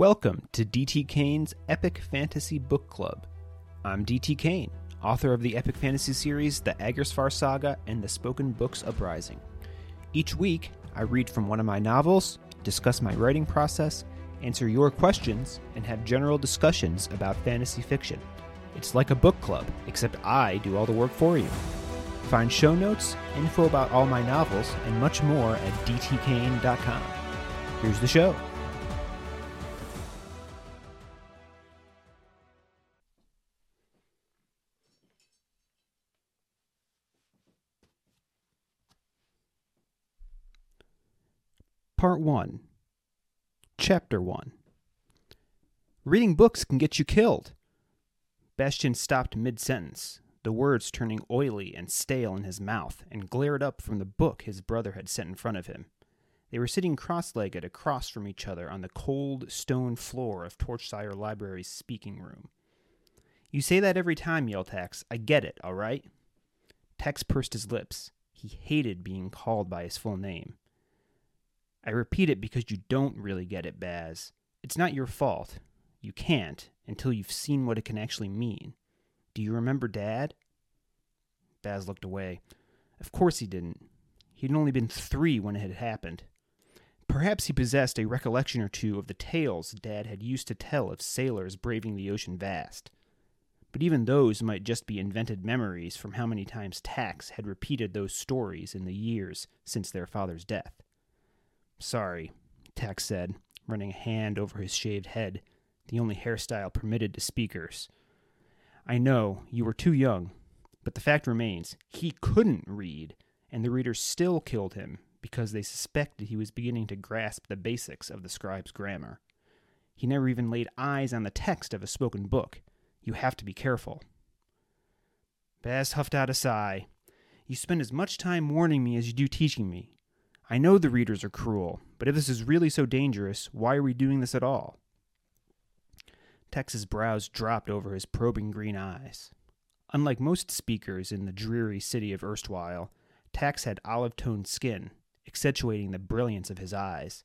Welcome to DT Kane's Epic Fantasy Book Club. I'm DT Kane, author of the epic fantasy series The Agersfar Saga and the Spoken Books Uprising. Each week, I read from one of my novels, discuss my writing process, answer your questions, and have general discussions about fantasy fiction. It's like a book club, except I do all the work for you. Find show notes, info about all my novels, and much more at dtkane.com. Here's the show. Part 1 Chapter 1 Reading books can get you killed. Bastian stopped mid sentence, the words turning oily and stale in his mouth, and glared up from the book his brother had set in front of him. They were sitting cross legged across from each other on the cold stone floor of Torchsire Library's speaking room. You say that every time, Yeltax. I get it, all right? Tax pursed his lips. He hated being called by his full name. I repeat it because you don't really get it, Baz. It's not your fault. You can't until you've seen what it can actually mean. Do you remember Dad? Baz looked away. Of course he didn't. He'd only been three when it had happened. Perhaps he possessed a recollection or two of the tales Dad had used to tell of sailors braving the ocean vast. But even those might just be invented memories from how many times Tax had repeated those stories in the years since their father's death. Sorry, Tax said, running a hand over his shaved head, the only hairstyle permitted to speakers. I know you were too young, but the fact remains he couldn't read, and the readers still killed him because they suspected he was beginning to grasp the basics of the scribe's grammar. He never even laid eyes on the text of a spoken book. You have to be careful. Baz huffed out a sigh. You spend as much time warning me as you do teaching me. I know the readers are cruel, but if this is really so dangerous, why are we doing this at all? Tax's brows dropped over his probing green eyes. Unlike most speakers in the dreary city of Erstwhile, Tax had olive toned skin, accentuating the brilliance of his eyes.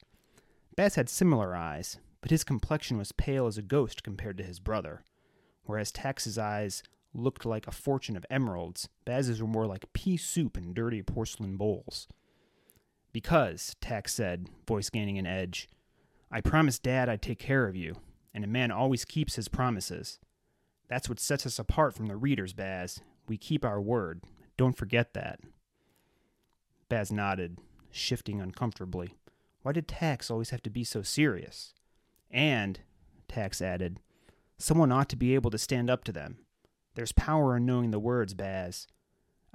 Baz had similar eyes, but his complexion was pale as a ghost compared to his brother. Whereas Tax's eyes looked like a fortune of emeralds, Baz's were more like pea soup in dirty porcelain bowls. Because, Tax said, voice gaining an edge, I promised Dad I'd take care of you, and a man always keeps his promises. That's what sets us apart from the readers, Baz. We keep our word. Don't forget that. Baz nodded, shifting uncomfortably. Why did Tax always have to be so serious? And, Tax added, someone ought to be able to stand up to them. There's power in knowing the words, Baz.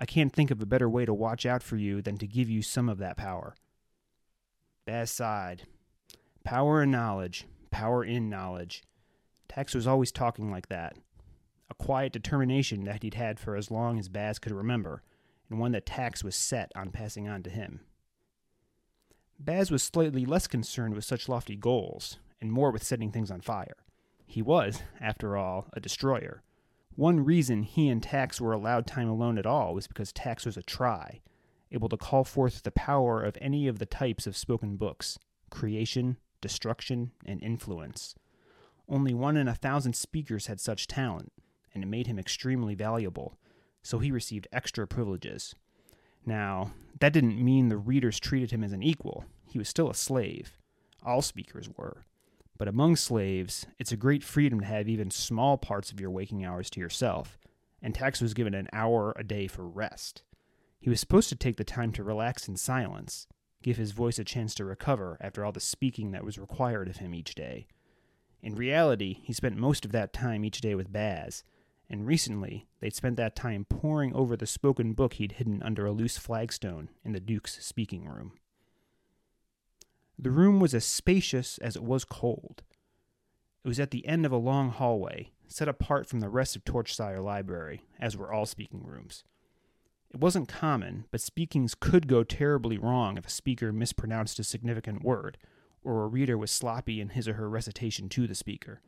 I can't think of a better way to watch out for you than to give you some of that power. Baz sighed. Power and knowledge, power in knowledge. Tax was always talking like that. A quiet determination that he'd had for as long as Baz could remember, and one that Tax was set on passing on to him. Baz was slightly less concerned with such lofty goals, and more with setting things on fire. He was, after all, a destroyer. One reason he and Tax were allowed time alone at all was because Tax was a try, able to call forth the power of any of the types of spoken books creation, destruction, and influence. Only one in a thousand speakers had such talent, and it made him extremely valuable, so he received extra privileges. Now, that didn't mean the readers treated him as an equal. He was still a slave. All speakers were. But among slaves, it's a great freedom to have even small parts of your waking hours to yourself, and Tax was given an hour a day for rest. He was supposed to take the time to relax in silence, give his voice a chance to recover after all the speaking that was required of him each day. In reality, he spent most of that time each day with Baz, and recently they'd spent that time poring over the spoken book he'd hidden under a loose flagstone in the Duke's speaking room. The room was as spacious as it was cold. It was at the end of a long hallway, set apart from the rest of Torchsire Library, as were all speaking rooms. It wasn't common, but speakings could go terribly wrong if a speaker mispronounced a significant word, or a reader was sloppy in his or her recitation to the speaker.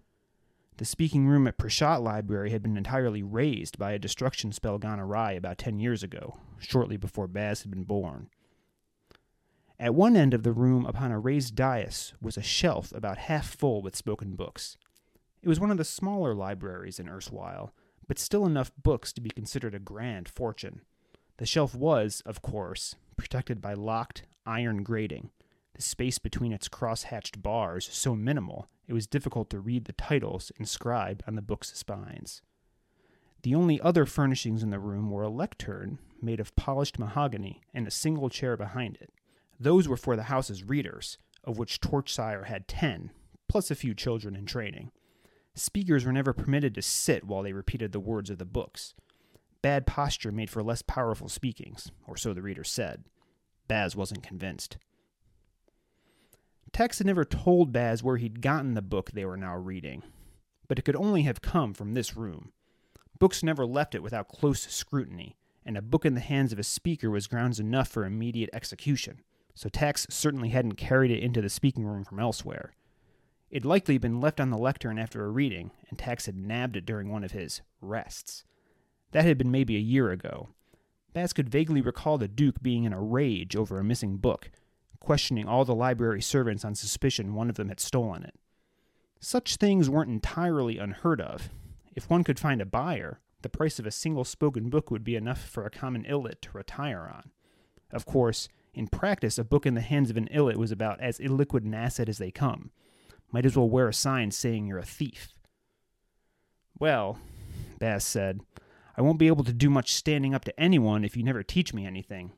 The speaking room at Prashant Library had been entirely razed by a destruction spell gone awry about ten years ago, shortly before Baz had been born. At one end of the room, upon a raised dais, was a shelf about half full with spoken books. It was one of the smaller libraries in Erstwhile, but still enough books to be considered a grand fortune. The shelf was, of course, protected by locked iron grating, the space between its cross hatched bars so minimal it was difficult to read the titles inscribed on the book's spines. The only other furnishings in the room were a lectern made of polished mahogany and a single chair behind it. Those were for the house's readers, of which Torchsire had ten, plus a few children in training. Speakers were never permitted to sit while they repeated the words of the books. Bad posture made for less powerful speakings, or so the reader said. Baz wasn't convinced. Tax had never told Baz where he'd gotten the book they were now reading, but it could only have come from this room. Books never left it without close scrutiny, and a book in the hands of a speaker was grounds enough for immediate execution so Tax certainly hadn't carried it into the speaking room from elsewhere. It'd likely been left on the lectern after a reading, and Tax had nabbed it during one of his rests. That had been maybe a year ago. Baz could vaguely recall the Duke being in a rage over a missing book, questioning all the library servants on suspicion one of them had stolen it. Such things weren't entirely unheard of. If one could find a buyer, the price of a single spoken book would be enough for a common illit to retire on. Of course, in practice, a book in the hands of an illit was about as illiquid an asset as they come. Might as well wear a sign saying you're a thief. Well, Baz said, I won't be able to do much standing up to anyone if you never teach me anything.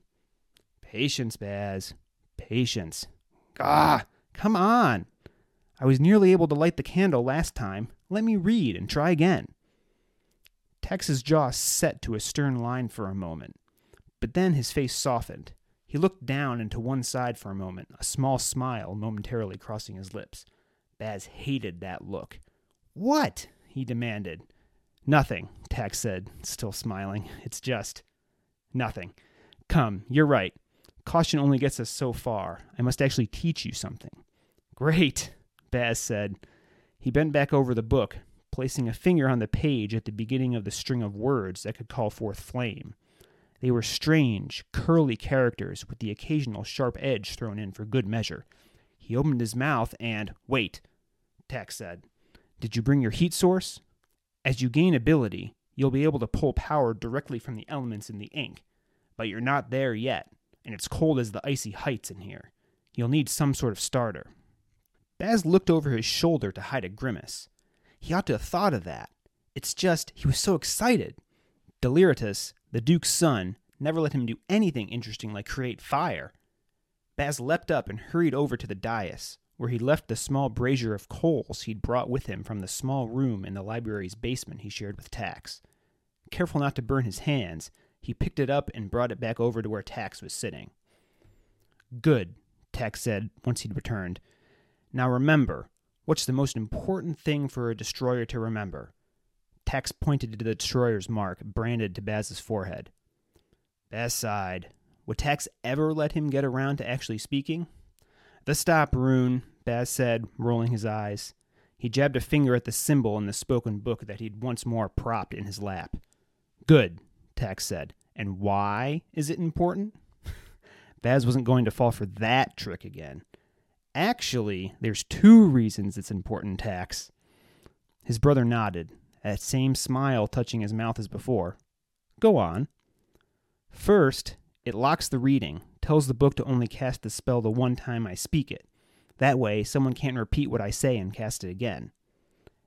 Patience, Baz. Patience. Ah, come on. I was nearly able to light the candle last time. Let me read and try again. Tax's jaw set to a stern line for a moment, but then his face softened. He looked down and to one side for a moment, a small smile momentarily crossing his lips. Baz hated that look. What? he demanded. Nothing, Tax said, still smiling. It's just. Nothing. Come, you're right. Caution only gets us so far. I must actually teach you something. Great, Baz said. He bent back over the book, placing a finger on the page at the beginning of the string of words that could call forth flame. They were strange, curly characters with the occasional sharp edge thrown in for good measure. He opened his mouth and, Wait, Tax said. Did you bring your heat source? As you gain ability, you'll be able to pull power directly from the elements in the ink. But you're not there yet, and it's cold as the icy heights in here. You'll need some sort of starter. Baz looked over his shoulder to hide a grimace. He ought to have thought of that. It's just, he was so excited. Deliritus, the Duke's son never let him do anything interesting like create fire. Baz leapt up and hurried over to the dais, where he left the small brazier of coals he'd brought with him from the small room in the library's basement he shared with Tax. Careful not to burn his hands, he picked it up and brought it back over to where Tax was sitting. Good, Tax said once he'd returned. Now remember, what's the most important thing for a destroyer to remember? Tax pointed to the destroyer's mark, branded to Baz's forehead. Baz sighed. Would Tax ever let him get around to actually speaking? The stop rune, Baz said, rolling his eyes. He jabbed a finger at the symbol in the spoken book that he'd once more propped in his lap. Good, Tax said. And why is it important? Baz wasn't going to fall for that trick again. Actually, there's two reasons it's important, Tax. His brother nodded, that same smile touching his mouth as before. Go on. First, it locks the reading, tells the book to only cast the spell the one time I speak it. That way, someone can't repeat what I say and cast it again.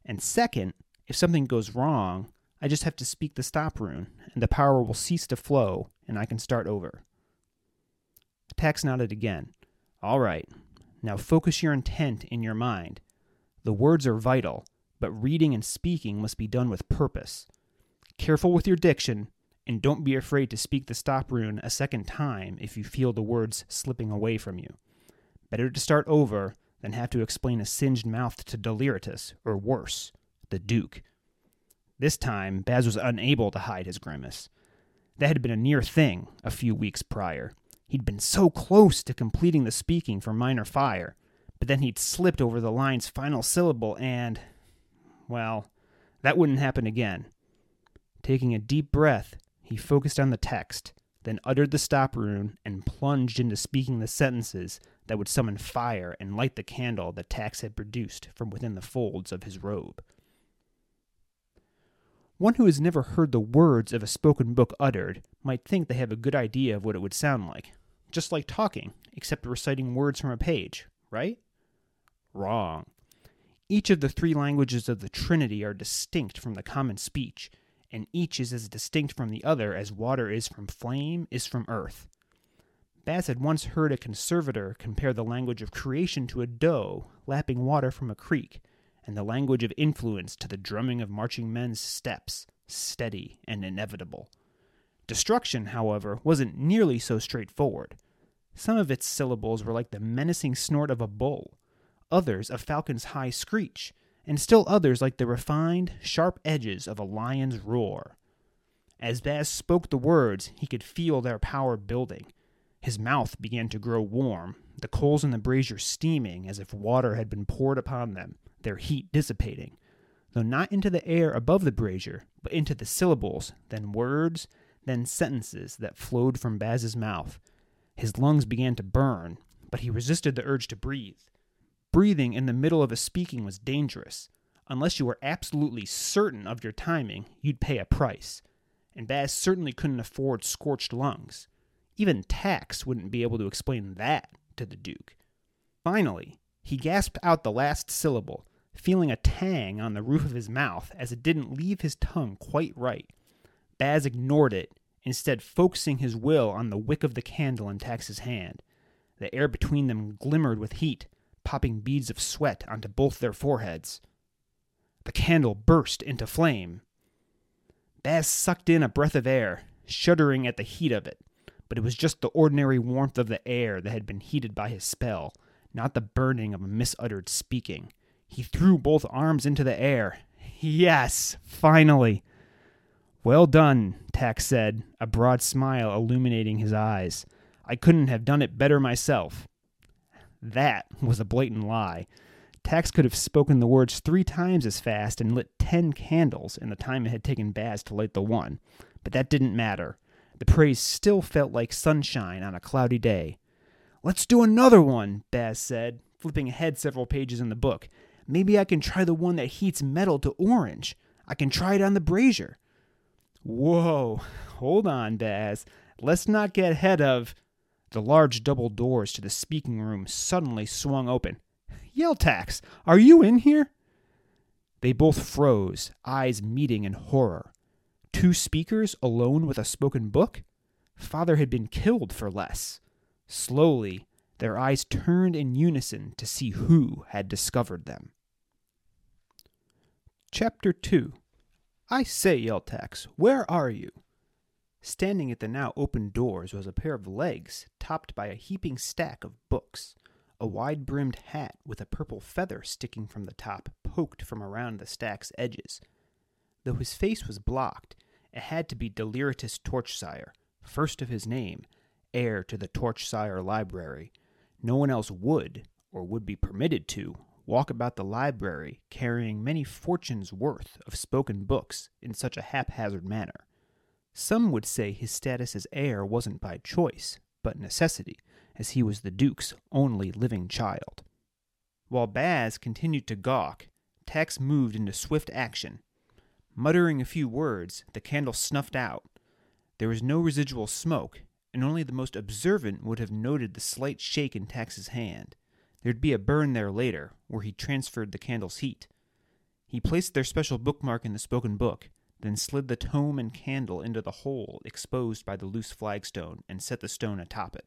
And second, if something goes wrong, I just have to speak the stop rune, and the power will cease to flow, and I can start over. Tax nodded again. All right. Now focus your intent in your mind. The words are vital, but reading and speaking must be done with purpose. Careful with your diction, and don't be afraid to speak the stop rune a second time if you feel the words slipping away from you. Better to start over than have to explain a singed mouth to Deliritus, or worse, the Duke. This time, Baz was unable to hide his grimace. That had been a near thing a few weeks prior. He'd been so close to completing the speaking for Minor Fire, but then he'd slipped over the line's final syllable and well, that wouldn't happen again. Taking a deep breath, he focused on the text, then uttered the stop rune and plunged into speaking the sentences that would summon fire and light the candle that Tax had produced from within the folds of his robe. One who has never heard the words of a spoken book uttered might think they have a good idea of what it would sound like. Just like talking, except reciting words from a page, right? Wrong. Each of the three languages of the Trinity are distinct from the common speech, and each is as distinct from the other as water is from flame is from earth. Baz had once heard a conservator compare the language of creation to a doe lapping water from a creek, and the language of influence to the drumming of marching men's steps, steady and inevitable. Destruction, however, wasn't nearly so straightforward. Some of its syllables were like the menacing snort of a bull, others a falcon's high screech, and still others like the refined, sharp edges of a lion's roar. As Baz spoke the words, he could feel their power building. His mouth began to grow warm, the coals in the brazier steaming as if water had been poured upon them, their heat dissipating, though not into the air above the brazier, but into the syllables, then words, then sentences that flowed from Baz's mouth. His lungs began to burn, but he resisted the urge to breathe. Breathing in the middle of a speaking was dangerous. Unless you were absolutely certain of your timing, you'd pay a price. And Baz certainly couldn't afford scorched lungs. Even Tax wouldn't be able to explain that to the Duke. Finally, he gasped out the last syllable, feeling a tang on the roof of his mouth as it didn't leave his tongue quite right. Baz ignored it, instead focusing his will on the wick of the candle in Tax's hand. The air between them glimmered with heat, popping beads of sweat onto both their foreheads. The candle burst into flame. Baz sucked in a breath of air, shuddering at the heat of it, but it was just the ordinary warmth of the air that had been heated by his spell, not the burning of a misuttered speaking. He threw both arms into the air. Yes, finally. Well done, Tax said, a broad smile illuminating his eyes. I couldn't have done it better myself. That was a blatant lie. Tax could have spoken the words three times as fast and lit ten candles in the time it had taken Baz to light the one, but that didn't matter. The praise still felt like sunshine on a cloudy day. Let's do another one, Baz said, flipping ahead several pages in the book. Maybe I can try the one that heats metal to orange. I can try it on the brazier. Whoa, hold on, Baz. Let's not get ahead of. The large double doors to the speaking room suddenly swung open. Yeltax, are you in here? They both froze, eyes meeting in horror. Two speakers alone with a spoken book? Father had been killed for less. Slowly, their eyes turned in unison to see who had discovered them. Chapter 2 I say, Yeltax, where are you? Standing at the now open doors was a pair of legs topped by a heaping stack of books. A wide brimmed hat with a purple feather sticking from the top poked from around the stack's edges. Though his face was blocked, it had to be Deliritus Torchsire, first of his name, heir to the Torchsire Library. No one else would, or would be permitted to, walk about the library carrying many fortunes' worth of spoken books in such a haphazard manner. Some would say his status as heir wasn't by choice, but necessity, as he was the Duke's only living child. While Baz continued to gawk, Tax moved into swift action. Muttering a few words, the candle snuffed out. There was no residual smoke, and only the most observant would have noted the slight shake in Tax's hand. There'd be a burn there later, where he transferred the candle's heat. He placed their special bookmark in the spoken book, then slid the tome and candle into the hole exposed by the loose flagstone and set the stone atop it.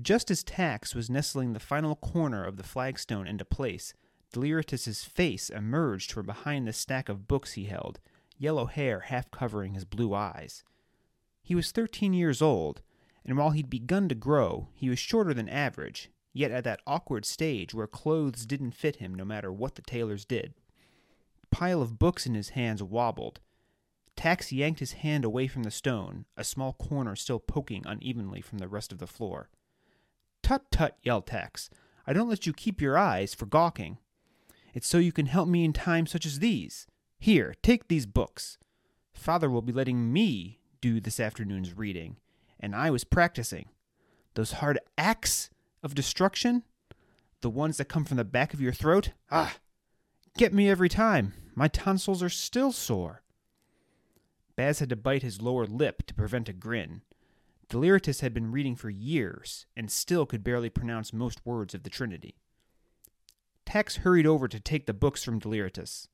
Just as Tax was nestling the final corner of the flagstone into place, Deliritus's face emerged from behind the stack of books he held, yellow hair half covering his blue eyes. He was thirteen years old, and while he'd begun to grow, he was shorter than average, yet at that awkward stage where clothes didn't fit him no matter what the tailors did pile of books in his hands wobbled. Tax yanked his hand away from the stone, a small corner still poking unevenly from the rest of the floor. Tut tut, Yeltax. I don't let you keep your eyes for gawking. It's so you can help me in times such as these. Here, take these books. Father will be letting me do this afternoon's reading, and I was practicing. Those hard acts of destruction, the ones that come from the back of your throat, ah, get me every time. My tonsils are still sore. Baz had to bite his lower lip to prevent a grin. Deliritus had been reading for years and still could barely pronounce most words of the Trinity. Tax hurried over to take the books from Deliritus.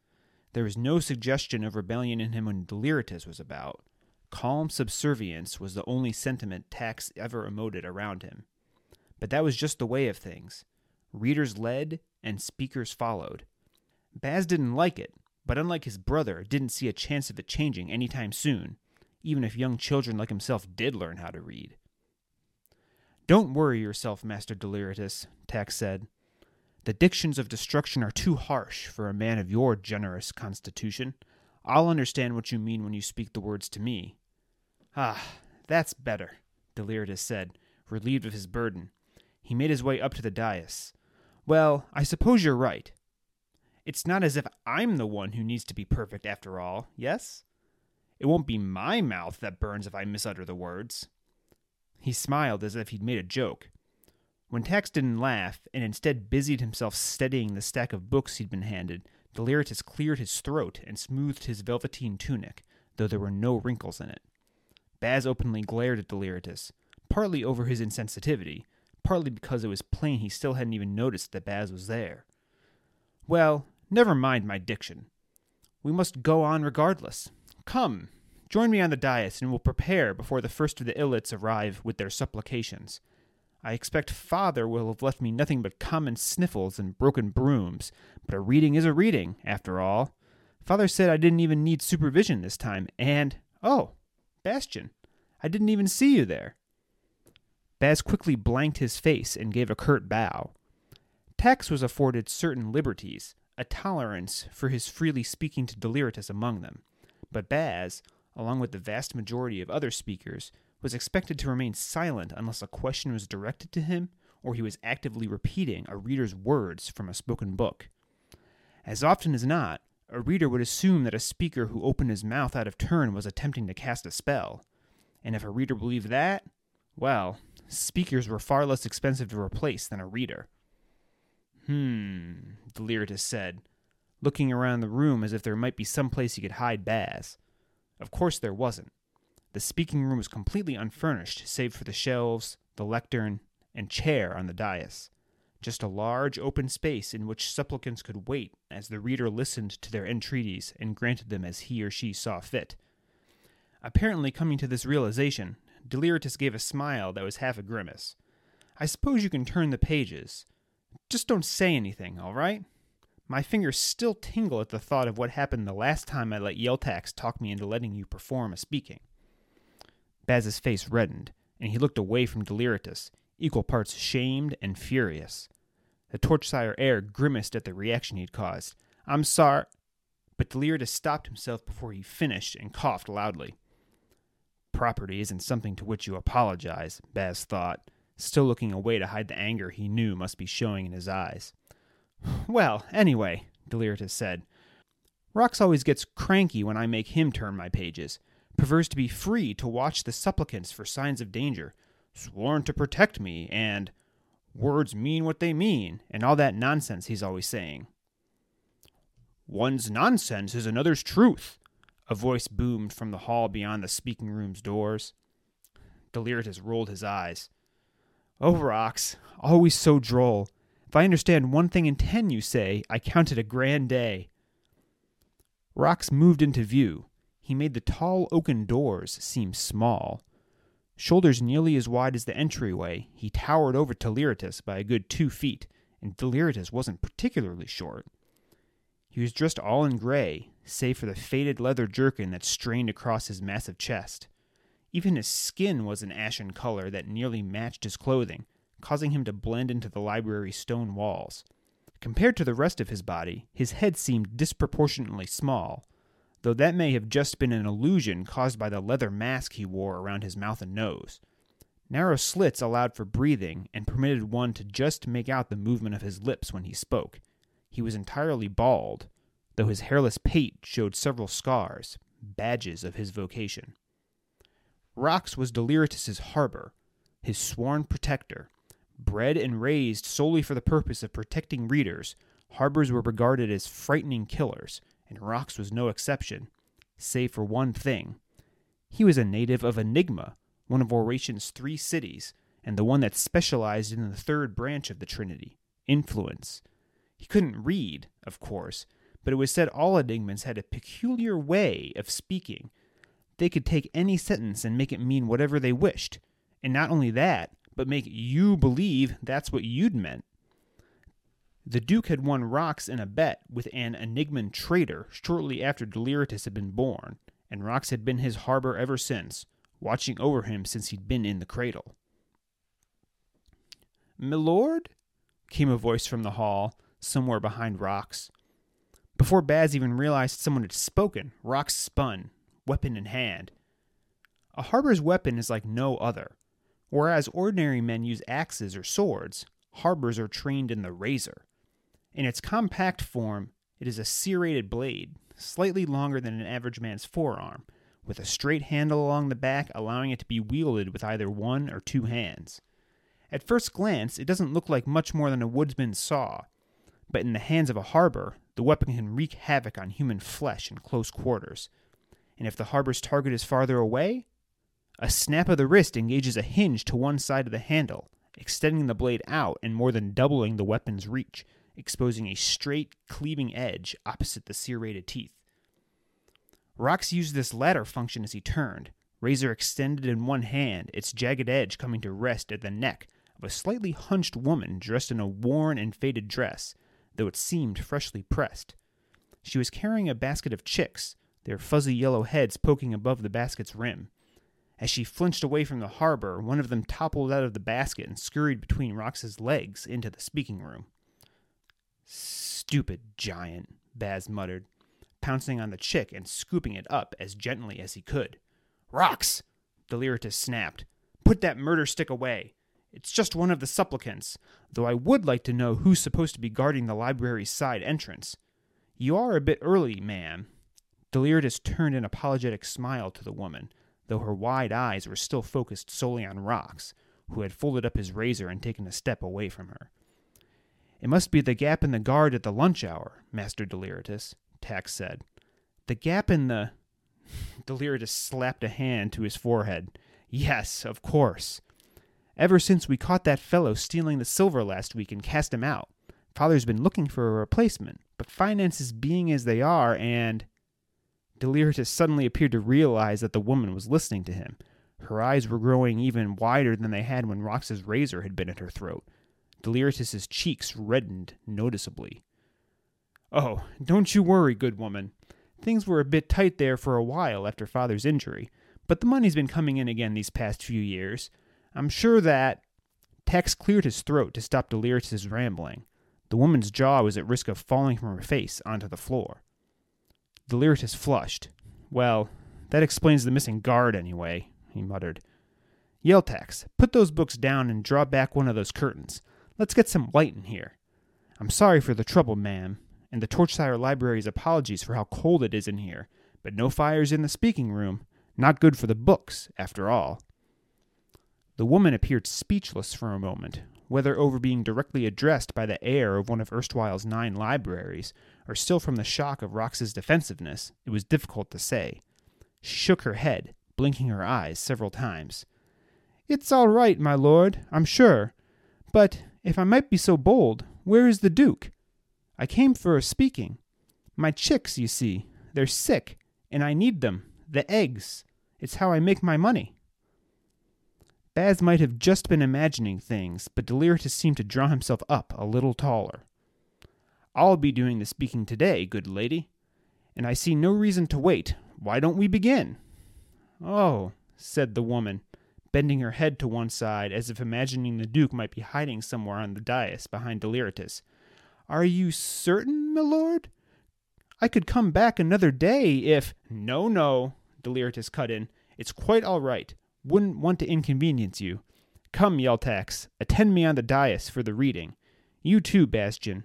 There was no suggestion of rebellion in him when Deliritus was about. Calm subservience was the only sentiment Tax ever emoted around him. But that was just the way of things. Readers led and speakers followed. Baz didn't like it, but unlike his brother, didn't see a chance of it changing any time soon, even if young children like himself did learn how to read. Don't worry yourself, Master Deliritus, Tax said. The dictions of destruction are too harsh for a man of your generous constitution. I'll understand what you mean when you speak the words to me. Ah, that's better, Deliritus said, relieved of his burden. He made his way up to the dais. Well, I suppose you're right. It's not as if I'm the one who needs to be perfect after all, yes? It won't be my mouth that burns if I misutter the words. He smiled as if he'd made a joke. When Tax didn't laugh, and instead busied himself steadying the stack of books he'd been handed, Deliritus cleared his throat and smoothed his velveteen tunic, though there were no wrinkles in it. Baz openly glared at Deliritus, partly over his insensitivity, partly because it was plain he still hadn't even noticed that Baz was there. Well, never mind my diction. We must go on regardless. Come, join me on the dais, and we'll prepare before the first of the illits arrive with their supplications. I expect father will have left me nothing but common sniffles and broken brooms, but a reading is a reading, after all. Father said I didn't even need supervision this time, and oh, Bastian, I didn't even see you there. Baz quickly blanked his face and gave a curt bow. Tax was afforded certain liberties, a tolerance for his freely speaking to Deliritus among them, but Baz, along with the vast majority of other speakers, was expected to remain silent unless a question was directed to him or he was actively repeating a reader's words from a spoken book. As often as not, a reader would assume that a speaker who opened his mouth out of turn was attempting to cast a spell. And if a reader believed that, well, speakers were far less expensive to replace than a reader. Hmm, Deliritus said, looking around the room as if there might be some place he could hide Baz. Of course there wasn't. The speaking room was completely unfurnished, save for the shelves, the lectern, and chair on the dais. Just a large open space in which supplicants could wait as the reader listened to their entreaties and granted them as he or she saw fit. Apparently, coming to this realization, Deliritus gave a smile that was half a grimace. I suppose you can turn the pages. Just don't say anything, all right? My fingers still tingle at the thought of what happened the last time I let Yeltax talk me into letting you perform a speaking. Baz's face reddened, and he looked away from Deliritus, equal parts shamed and furious. The Torchsire heir grimaced at the reaction he'd caused. I'm sorry. But Deliritus stopped himself before he finished and coughed loudly. Property isn't something to which you apologize, Baz thought, still looking away to hide the anger he knew must be showing in his eyes. Well, anyway, Deliritus said, Rox always gets cranky when I make him turn my pages prefers to be free to watch the supplicants for signs of danger, sworn to protect me, and words mean what they mean, and all that nonsense he's always saying. One's nonsense is another's truth, a voice boomed from the hall beyond the speaking room's doors. Deliritus rolled his eyes. Oh, Rox, always so droll. If I understand one thing in ten you say, I count it a grand day. Rox moved into view, he made the tall oaken doors seem small. Shoulders nearly as wide as the entryway, he towered over Deliritus by a good two feet, and Deliritus wasn't particularly short. He was dressed all in gray, save for the faded leather jerkin that strained across his massive chest. Even his skin was an ashen color that nearly matched his clothing, causing him to blend into the library's stone walls. Compared to the rest of his body, his head seemed disproportionately small, though that may have just been an illusion caused by the leather mask he wore around his mouth and nose. Narrow slits allowed for breathing and permitted one to just make out the movement of his lips when he spoke. He was entirely bald, though his hairless pate showed several scars, badges of his vocation. Rox was Deliritus's harbor, his sworn protector. Bred and raised solely for the purpose of protecting readers, harbors were regarded as frightening killers, and Rox was no exception, save for one thing. He was a native of Enigma, one of Oration's three cities, and the one that specialized in the third branch of the Trinity influence. He couldn't read, of course, but it was said all Enigmans had a peculiar way of speaking. They could take any sentence and make it mean whatever they wished. And not only that, but make you believe that's what you'd meant. The Duke had won Rox in a bet with an Enigman trader shortly after Deliritus had been born, and Rox had been his harbor ever since, watching over him since he'd been in the cradle. Milord? came a voice from the hall, somewhere behind Rox. Before Baz even realized someone had spoken, Rox spun, weapon in hand. A harbor's weapon is like no other. Whereas ordinary men use axes or swords, harbors are trained in the razor. In its compact form, it is a serrated blade, slightly longer than an average man's forearm, with a straight handle along the back allowing it to be wielded with either one or two hands. At first glance, it doesn't look like much more than a woodsman's saw, but in the hands of a harbor, the weapon can wreak havoc on human flesh in close quarters. And if the harbor's target is farther away, a snap of the wrist engages a hinge to one side of the handle, extending the blade out and more than doubling the weapon's reach, exposing a straight, cleaving edge opposite the serrated teeth. Rox used this latter function as he turned, razor extended in one hand, its jagged edge coming to rest at the neck of a slightly hunched woman dressed in a worn and faded dress, though it seemed freshly pressed. She was carrying a basket of chicks, their fuzzy yellow heads poking above the basket's rim. As she flinched away from the harbor, one of them toppled out of the basket and scurried between Rox's legs into the speaking room. Stupid giant, Baz muttered, pouncing on the chick and scooping it up as gently as he could. Rox! Deliritus snapped. Put that murder stick away. It's just one of the supplicants, though I would like to know who's supposed to be guarding the library's side entrance. You are a bit early, ma'am. Deliritus turned an apologetic smile to the woman, though her wide eyes were still focused solely on Rox, who had folded up his razor and taken a step away from her. It must be the gap in the guard at the lunch hour, Master Deliritus, Tax said. The gap in the. Deliritus slapped a hand to his forehead. Yes, of course. Ever since we caught that fellow stealing the silver last week and cast him out, Father's been looking for a replacement, but finances being as they are, and. Deliritus suddenly appeared to realize that the woman was listening to him. Her eyes were growing even wider than they had when Rox's razor had been at her throat. Deliritus's cheeks reddened noticeably. Oh, don't you worry, good woman. Things were a bit tight there for a while after father's injury, but the money's been coming in again these past few years. I'm sure that. Tax cleared his throat to stop Deliritus's rambling. The woman's jaw was at risk of falling from her face onto the floor. Deliritus flushed. Well, that explains the missing guard anyway, he muttered. Yeltax, put those books down and draw back one of those curtains. Let's get some light in here. I'm sorry for the trouble, ma'am, and the Torchsire Library's apologies for how cold it is in here, but no fires in the speaking room. Not good for the books, after all. The woman appeared speechless for a moment, whether over being directly addressed by the heir of one of erstwhile's nine libraries, or still from the shock of Rox's defensiveness, it was difficult to say. She shook her head, blinking her eyes several times. It's all right, my lord, I'm sure. But, if I might be so bold, where is the Duke? I came for a speaking. My chicks, you see, they're sick, and I need them. The eggs. It's how I make my money. Baz might have just been imagining things, but Deliritus seemed to draw himself up a little taller. I'll be doing the speaking today, good lady, and I see no reason to wait. Why don't we begin? Oh, said the woman, bending her head to one side as if imagining the Duke might be hiding somewhere on the dais behind Deliritus. Are you certain, milord? I could come back another day if. No, no, Deliritus cut in. It's quite all right. Wouldn't want to inconvenience you. Come, Yeltax, attend me on the dais for the reading. You too, Bastian.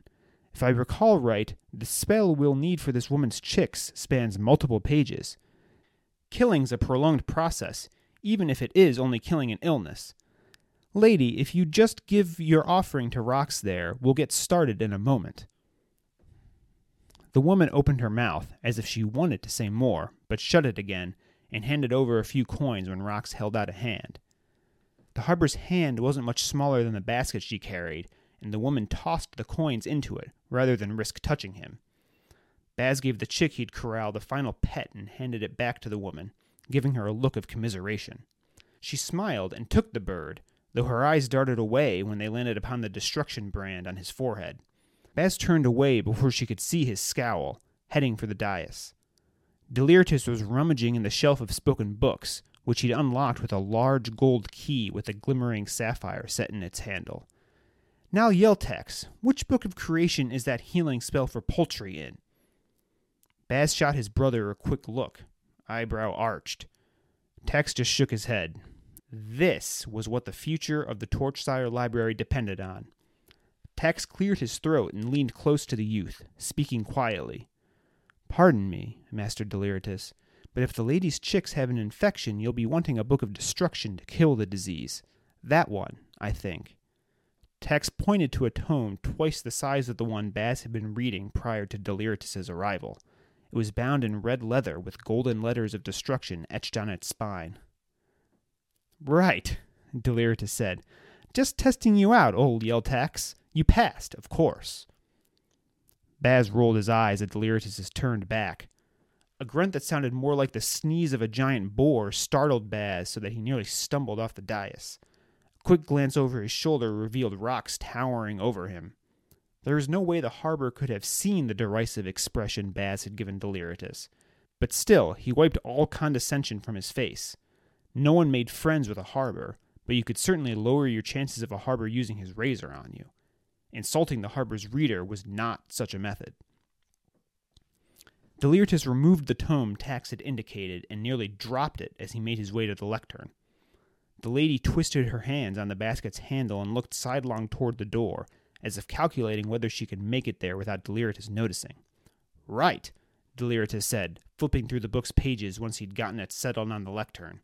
If I recall right, the spell we'll need for this woman's chicks spans multiple pages. Killing's a prolonged process, even if it is only killing an illness. Lady, if you just give your offering to Rox there, we'll get started in a moment. The woman opened her mouth as if she wanted to say more, but shut it again and handed over a few coins when Rox held out a hand. The harbor's hand wasn't much smaller than the basket she carried, and the woman tossed the coins into it rather than risk touching him. Baz gave the chick he'd corralled a final pet and handed it back to the woman, giving her a look of commiseration. She smiled and took the bird, though her eyes darted away when they landed upon the destruction brand on his forehead. Baz turned away before she could see his scowl, heading for the dais. Deliritus was rummaging in the shelf of spoken books, which he'd unlocked with a large gold key with a glimmering sapphire set in its handle. Now, Yeltax, which book of creation is that healing spell for poultry in? Baz shot his brother a quick look, eyebrow arched. Tax just shook his head. This was what the future of the Torchsire Library depended on. Tax cleared his throat and leaned close to the youth, speaking quietly. Pardon me, Master Deliritus, but if the lady's chicks have an infection, you'll be wanting a book of destruction to kill the disease. That one, I think. Tax pointed to a tome twice the size of the one Baz had been reading prior to Deliritus's arrival. It was bound in red leather with golden letters of destruction etched on its spine. Right, Deliritus said. Just testing you out, old Yeltax. You passed, of course. Baz rolled his eyes at Deliritus's turned back. A grunt that sounded more like the sneeze of a giant boar startled Baz so that he nearly stumbled off the dais. A quick glance over his shoulder revealed Rox towering over him. There was no way the harbor could have seen the derisive expression Baz had given Deliritus, but still he wiped all condescension from his face. No one made friends with a harbor, but you could certainly lower your chances of a harbor using his razor on you. Insulting the harbor's reader was not such a method. Deliritus removed the tome Tax had indicated and nearly dropped it as he made his way to the lectern. The lady twisted her hands on the basket's handle and looked sidelong toward the door, as if calculating whether she could make it there without Deliritus noticing. Right, Deliritus said, flipping through the book's pages once he'd gotten it settled on the lectern.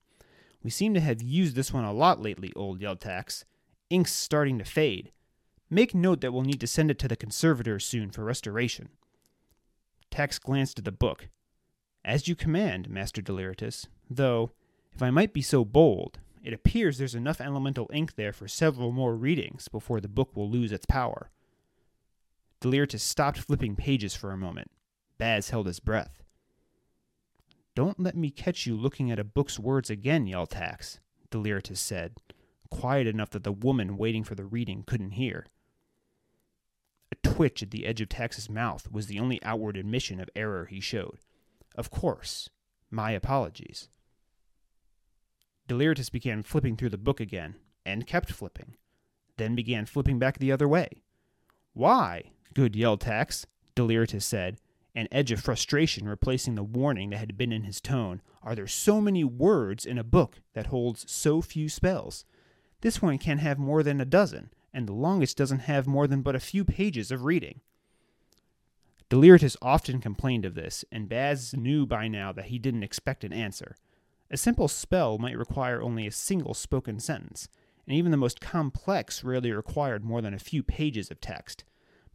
We seem to have used this one a lot lately, old Yeltax. Ink's starting to fade. Make note that we'll need to send it to the conservator soon for restoration. Tax glanced at the book. As you command, Master Deliritus, though, if I might be so bold, it appears there's enough elemental ink there for several more readings before the book will lose its power. Deliritus stopped flipping pages for a moment. Baz held his breath. Don't let me catch you looking at a book's words again, Yeltax, Deliritus said, quiet enough that the woman waiting for the reading couldn't hear. A twitch at the edge of Tax's mouth was the only outward admission of error he showed. Of course. My apologies. Deliritus began flipping through the book again, and kept flipping, then began flipping back the other way. Why, good Yeltax, Deliritus said, an edge of frustration replacing the warning that had been in his tone, are there so many words in a book that holds so few spells? This one can't have more than a dozen, and the longest doesn't have more than but a few pages of reading. Deliritus often complained of this, and Baz knew by now that he didn't expect an answer. A simple spell might require only a single spoken sentence, and even the most complex rarely required more than a few pages of text.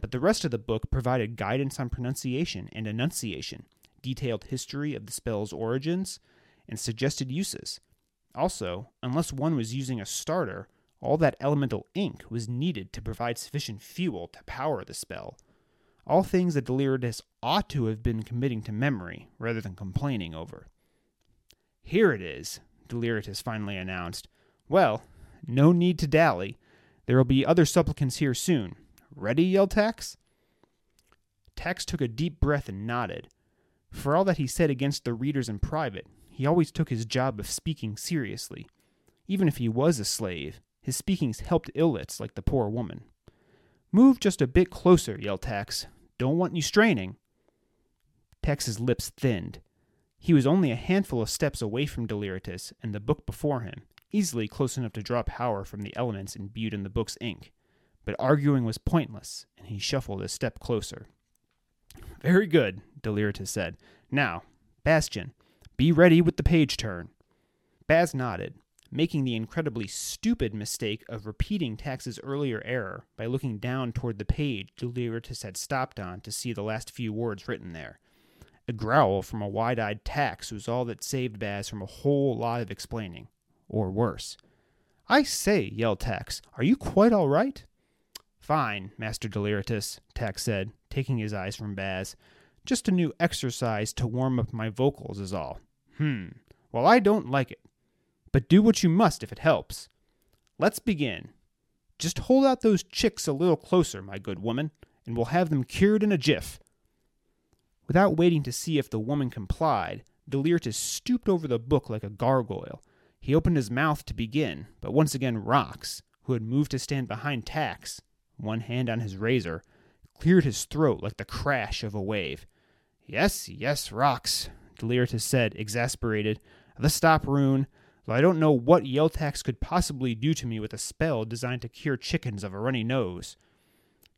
But the rest of the book provided guidance on pronunciation and enunciation, detailed history of the spell's origins, and suggested uses. Also, unless one was using a starter, all that elemental ink was needed to provide sufficient fuel to power the spell. All things that Deliritus ought to have been committing to memory rather than complaining over. Here it is, Deliritus finally announced. Well, no need to dally. There'll be other supplicants here soon. Ready? yelled Tex. Tax took a deep breath and nodded. For all that he said against the readers in private, he always took his job of speaking seriously. Even if he was a slave, his speakings helped illits like the poor woman. Move just a bit closer, Yeltax. Don't want you straining. Tax's lips thinned. He was only a handful of steps away from Deliritus and the book before him, easily close enough to draw power from the elements imbued in the book's ink. But arguing was pointless, and he shuffled a step closer. Very good, Deliritus said. Now, Bastian, be ready with the page turn. Baz nodded, making the incredibly stupid mistake of repeating Tax's earlier error by looking down toward the page Deliritus had stopped on to see the last few words written there. A growl from a wide eyed Tax was all that saved Baz from a whole lot of explaining. Or worse. I say, Yeltax, are you quite all right? Fine, Master Deliritus, Tax said, taking his eyes from Baz. Just a new exercise to warm up my vocals is all. Hmm. Well, I don't like it. But do what you must if it helps. Let's begin. Just hold out those chicks a little closer, my good woman, and we'll have them cured in a jiff. Without waiting to see if the woman complied, Deliritus stooped over the book like a gargoyle. He opened his mouth to begin, but once again Rox, who had moved to stand behind Tax, one hand on his razor, cleared his throat like the crash of a wave. Yes, yes, Rox, Deliritus said, exasperated. The stop rune, I don't know what Yeltax could possibly do to me with a spell designed to cure chickens of a runny nose.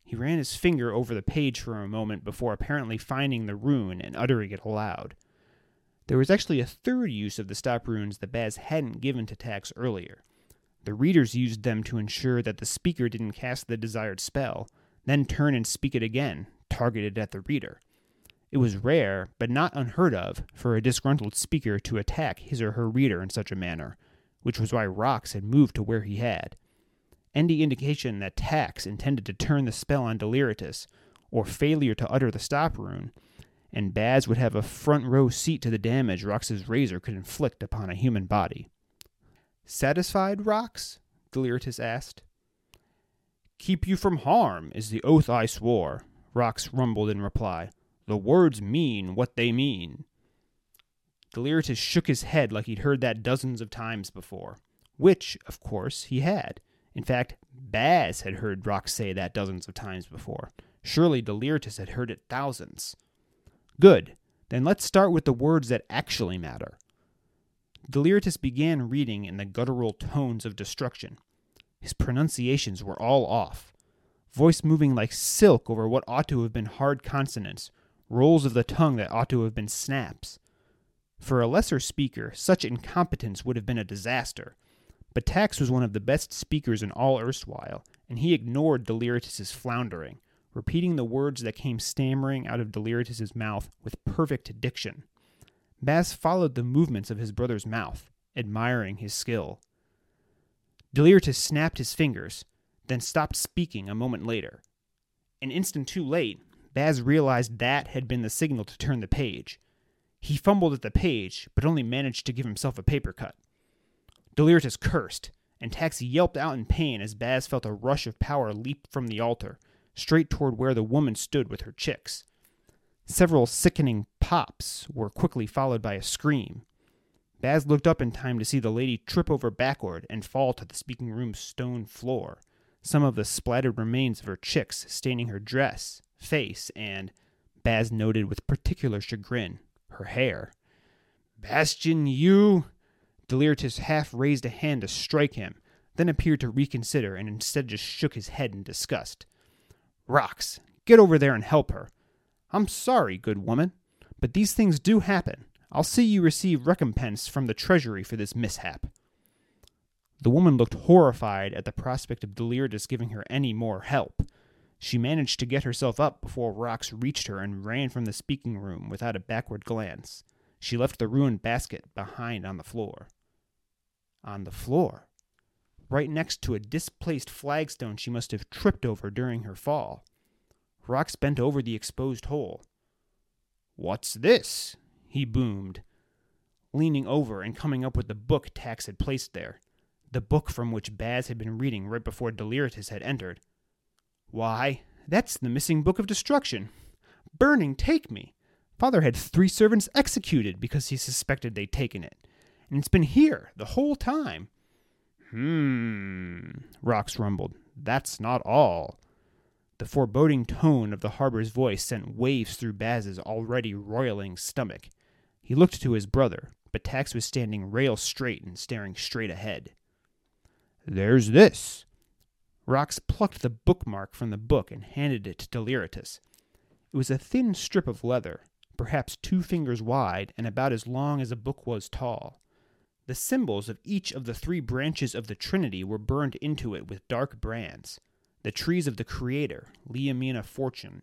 He ran his finger over the page for a moment before apparently finding the rune and uttering it aloud. There was actually a third use of the stop runes that Baz hadn't given to Tax earlier. The readers used them to ensure that the speaker didn't cast the desired spell, then turn and speak it again, targeted at the reader. It was rare, but not unheard of, for a disgruntled speaker to attack his or her reader in such a manner, which was why Rox had moved to where he had. Any indication that Tax intended to turn the spell on Deliritus, or failure to utter the stop rune, and Baz would have a front row seat to the damage Rox's razor could inflict upon a human body. Satisfied, Rox? Deliritus asked. Keep you from harm is the oath I swore, Rox rumbled in reply. The words mean what they mean. Deliritus shook his head like he'd heard that dozens of times before, which, of course, he had. In fact, Baz had heard Rox say that dozens of times before. Surely Deliritus had heard it thousands. Good. Then let's start with the words that actually matter. Deliritus began reading in the guttural tones of destruction. His pronunciations were all off, voice moving like silk over what ought to have been hard consonants, rolls of the tongue that ought to have been snaps. For a lesser speaker, such incompetence would have been a disaster. But Tax was one of the best speakers in all erstwhile, and he ignored Deliritus's floundering, repeating the words that came stammering out of Deliritus's mouth with perfect diction. Baz followed the movements of his brother's mouth, admiring his skill. Deliritus snapped his fingers, then stopped speaking a moment later. An instant too late, Baz realized that had been the signal to turn the page. He fumbled at the page, but only managed to give himself a paper cut. Deliritus cursed, and Tax yelped out in pain as Baz felt a rush of power leap from the altar, straight toward where the woman stood with her chicks. Several sickening pops were quickly followed by a scream. Baz looked up in time to see the lady trip over backward and fall to the speaking room's stone floor, some of the splattered remains of her chicks staining her dress face, and, Baz noted with particular chagrin, her hair. Bastion, you. Deliritus half raised a hand to strike him, then appeared to reconsider and instead just shook his head in disgust. Rox, get over there and help her. I'm sorry, good woman, but these things do happen. I'll see you receive recompense from the treasury for this mishap. The woman looked horrified at the prospect of Deliritus giving her any more help, she managed to get herself up before Rox reached her and ran from the speaking room without a backward glance. She left the ruined basket behind on the floor. On the floor? Right next to a displaced flagstone she must have tripped over during her fall. Rox bent over the exposed hole. What's this? he boomed, leaning over and coming up with the book Tax had placed there, the book from which Baz had been reading right before Deliritus had entered. Why, that's the missing book of destruction. Burning, take me. Father had three servants executed because he suspected they'd taken it. And it's been here the whole time. Hmm, Rox rumbled. That's not all. The foreboding tone of the harbor's voice sent waves through Baz's already roiling stomach. He looked to his brother, but Tax was standing rail straight and staring straight ahead. There's this, Rox plucked the bookmark from the book and handed it to Deliritus. It was a thin strip of leather, perhaps two fingers wide and about as long as a book was tall. The symbols of each of the three branches of the Trinity were burned into it with dark brands the trees of the Creator, Liamina Fortune,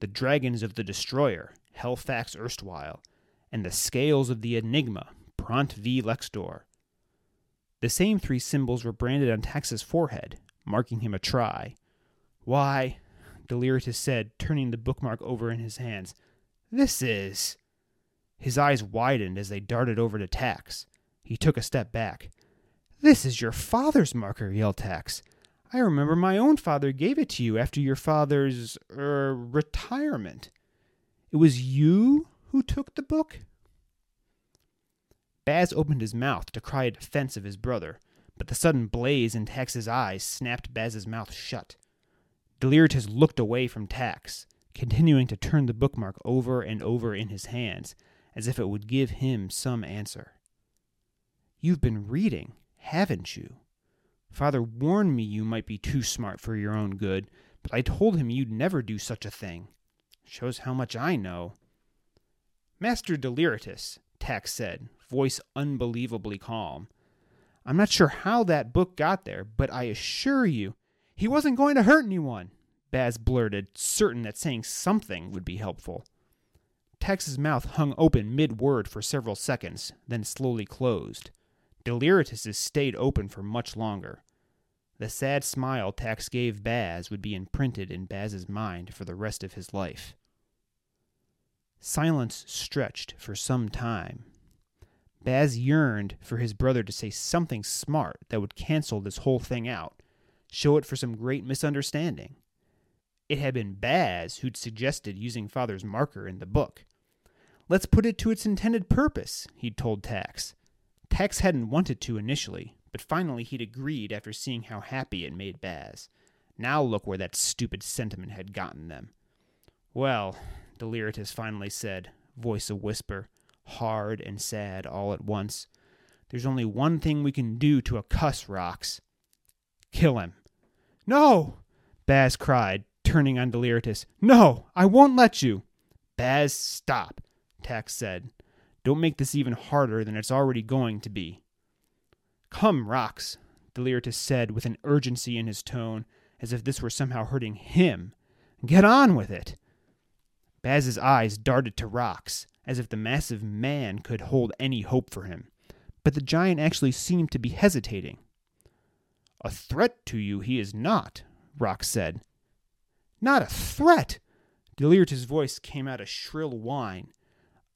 the dragons of the Destroyer, Hellfax Erstwhile, and the scales of the Enigma, Pront v. Lexdor. The same three symbols were branded on Tax's forehead, marking him a tri. Why, Deliritus said, turning the bookmark over in his hands, this is. His eyes widened as they darted over to Tax. He took a step back. This is your father's marker, Yeltax. I remember my own father gave it to you after your father's er, retirement. It was you who took the book? Baz opened his mouth to cry a defense of his brother, but the sudden blaze in Tax's eyes snapped Baz's mouth shut. Deliritus looked away from Tax, continuing to turn the bookmark over and over in his hands, as if it would give him some answer. You've been reading, haven't you? Father warned me you might be too smart for your own good, but I told him you'd never do such a thing. Shows how much I know. Master Deliritus, Tax said, voice unbelievably calm. I'm not sure how that book got there, but I assure you, he wasn't going to hurt anyone, Baz blurted, certain that saying something would be helpful. Tax's mouth hung open mid word for several seconds, then slowly closed. Deliritus's stayed open for much longer. The sad smile Tax gave Baz would be imprinted in Baz's mind for the rest of his life. Silence stretched for some time. Baz yearned for his brother to say something smart that would cancel this whole thing out, show it for some great misunderstanding. It had been Baz who'd suggested using Father's marker in the book. Let's put it to its intended purpose, he'd told Tax. Tax hadn't wanted to initially, but finally he'd agreed after seeing how happy it made Baz. Now look where that stupid sentiment had gotten them. Well, Deliritus finally said, voice a whisper, hard and sad all at once. There's only one thing we can do to Acktus, Rox. Kill him. No! Baz cried, turning on Deliritus. No, I won't let you. Baz, stop, Tax said. Don't make this even harder than it's already going to be. Come, Rox, Deliritus said with an urgency in his tone, as if this were somehow hurting him. Get on with it. Baz's eyes darted to Rox, as if the massive man could hold any hope for him. But the giant actually seemed to be hesitating. A threat to you he is not, Rox said. Not a threat! Deliritus' voice came out a shrill whine.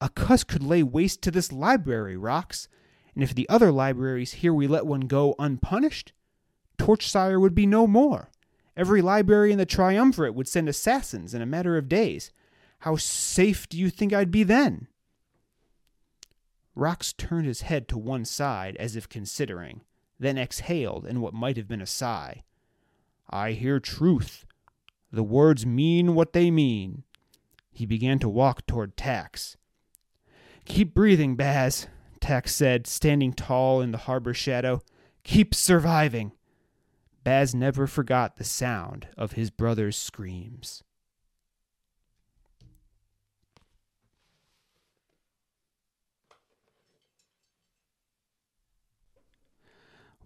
Acktus could lay waste to this library, Rox, and if the other libraries here we let one go unpunished, Torchsire would be no more. Every library in the Triumvirate would send assassins in a matter of days. How safe do you think I'd be then? Rox turned his head to one side as if considering, then exhaled in what might have been a sigh. I hear truth. The words mean what they mean. He began to walk toward Tax. Keep breathing, Baz, Tax said, standing tall in the harbor shadow. Keep surviving. Baz never forgot the sound of his brother's screams.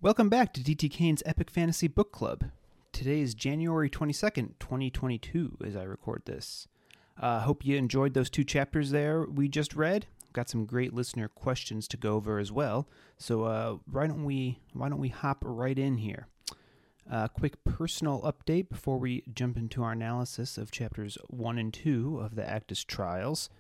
Welcome back to DT Kane's Epic Fantasy Book Club. Today is January 22nd, 2022, as I record this. I uh, hope you enjoyed those two chapters there we just read. Got some great listener questions to go over as well. So uh, why don't we why don't we hop right in here? A uh, quick personal update before we jump into our analysis of chapters one and two of the Acktus Trials.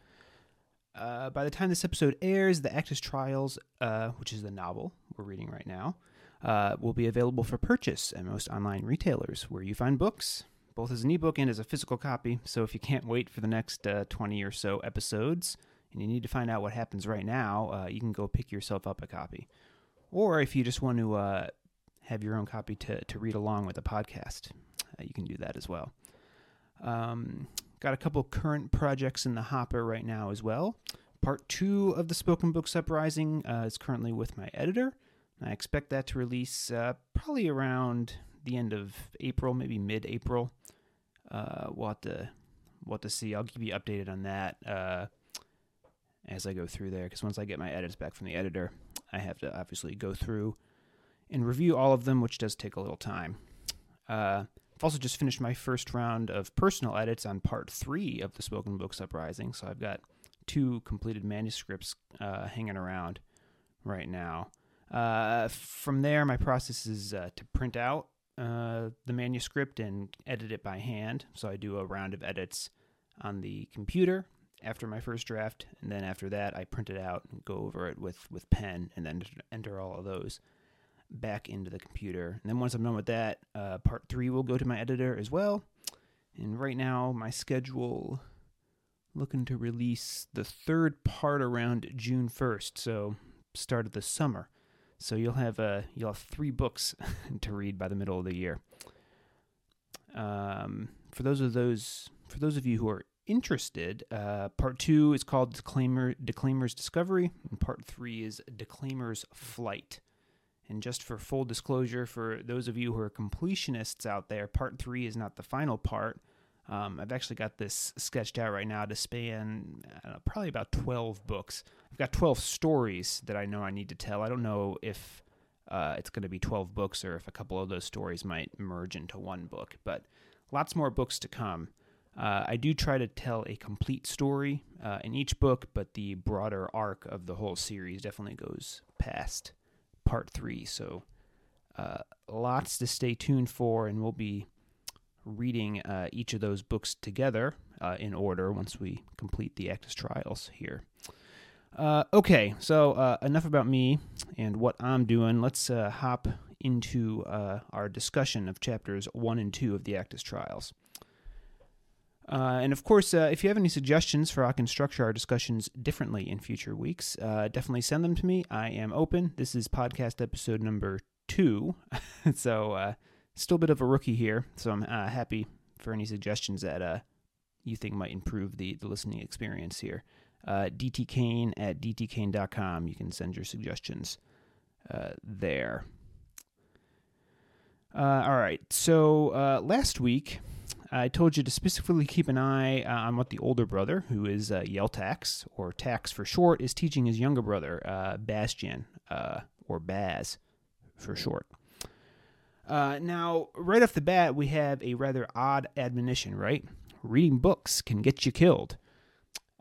Uh, by the time this episode airs, the Acktus Trials, uh, which is the novel we're reading right now, uh, will be available for purchase at most online retailers where you find books, both as an ebook and as a physical copy. So if you can't wait for the next uh, 20 or so episodes and you need to find out what happens right now, uh, you can go pick yourself up a copy. Or if you just want to uh, have your own copy to, to read along with the podcast, uh, you can do that as well. Um, got a couple current projects in the hopper right now as well. Part two of the Spoken Books Uprising uh, is currently with my editor. I expect that to release uh, probably around the end of April, maybe mid April. Uh, we'll have to we'll have to see. I'll keep you updated on that uh, as I go through there. Because once I get my edits back from the editor, I have to obviously go through and review all of them, which does take a little time. Uh, I've also just finished my first round of personal edits on part three of the Spoken Books Uprising, so I've got two completed manuscripts uh, hanging around right now. Uh, from there, my process is uh, to print out uh, the manuscript and edit it by hand. So I do a round of edits on the computer after my first draft, and then after that, I print it out and go over it with with pen, and then enter all of those back into the computer. And then once I'm done with that, uh, part three will go to my editor as well. And right now, my schedule looking to release the third part around June 1st, so start of the summer. So you'll have uh, you'll have three books to read by the middle of the year. Um, for those of those for those of you who are interested, uh, part two is called Declaimer Declaimer's Discovery, and part three is Declaimer's Flight. And just for full disclosure, for those of you who are completionists out there, part three is not the final part. Um, I've actually got this sketched out right now to span uh, probably about 12 books. I've got 12 stories that I know I need to tell. I don't know if uh, it's going to be 12 books or if a couple of those stories might merge into one book, but lots more books to come. Uh, I do try to tell a complete story uh, in each book, but the broader arc of the whole series definitely goes past part three. So uh, lots to stay tuned for, and we'll be reading uh, each of those books together uh, in order once we complete the Acktus Trials here. Uh, okay, so uh, enough about me and what I'm doing. Let's uh, hop into uh, our discussion of chapters 1 and 2 of the Acktus Trials. and of course, if you have any suggestions for how I can structure our discussions differently in future weeks, definitely send them to me. I am open. This is podcast episode number two. so still a bit of a rookie here, so I'm uh, happy for any suggestions that uh, you think might improve the, the listening experience here. Uh, dtkane at dtkane.com. You can send your suggestions uh, there. Uh, all right. So uh, last week, I told you to specifically keep an eye uh, on what the older brother, who is uh, Yeltax, or Tax for short, is teaching his younger brother, uh, Bastian, uh, or Baz for short. Uh, now, right off the bat, we have a rather odd admonition, right? Reading books can get you killed.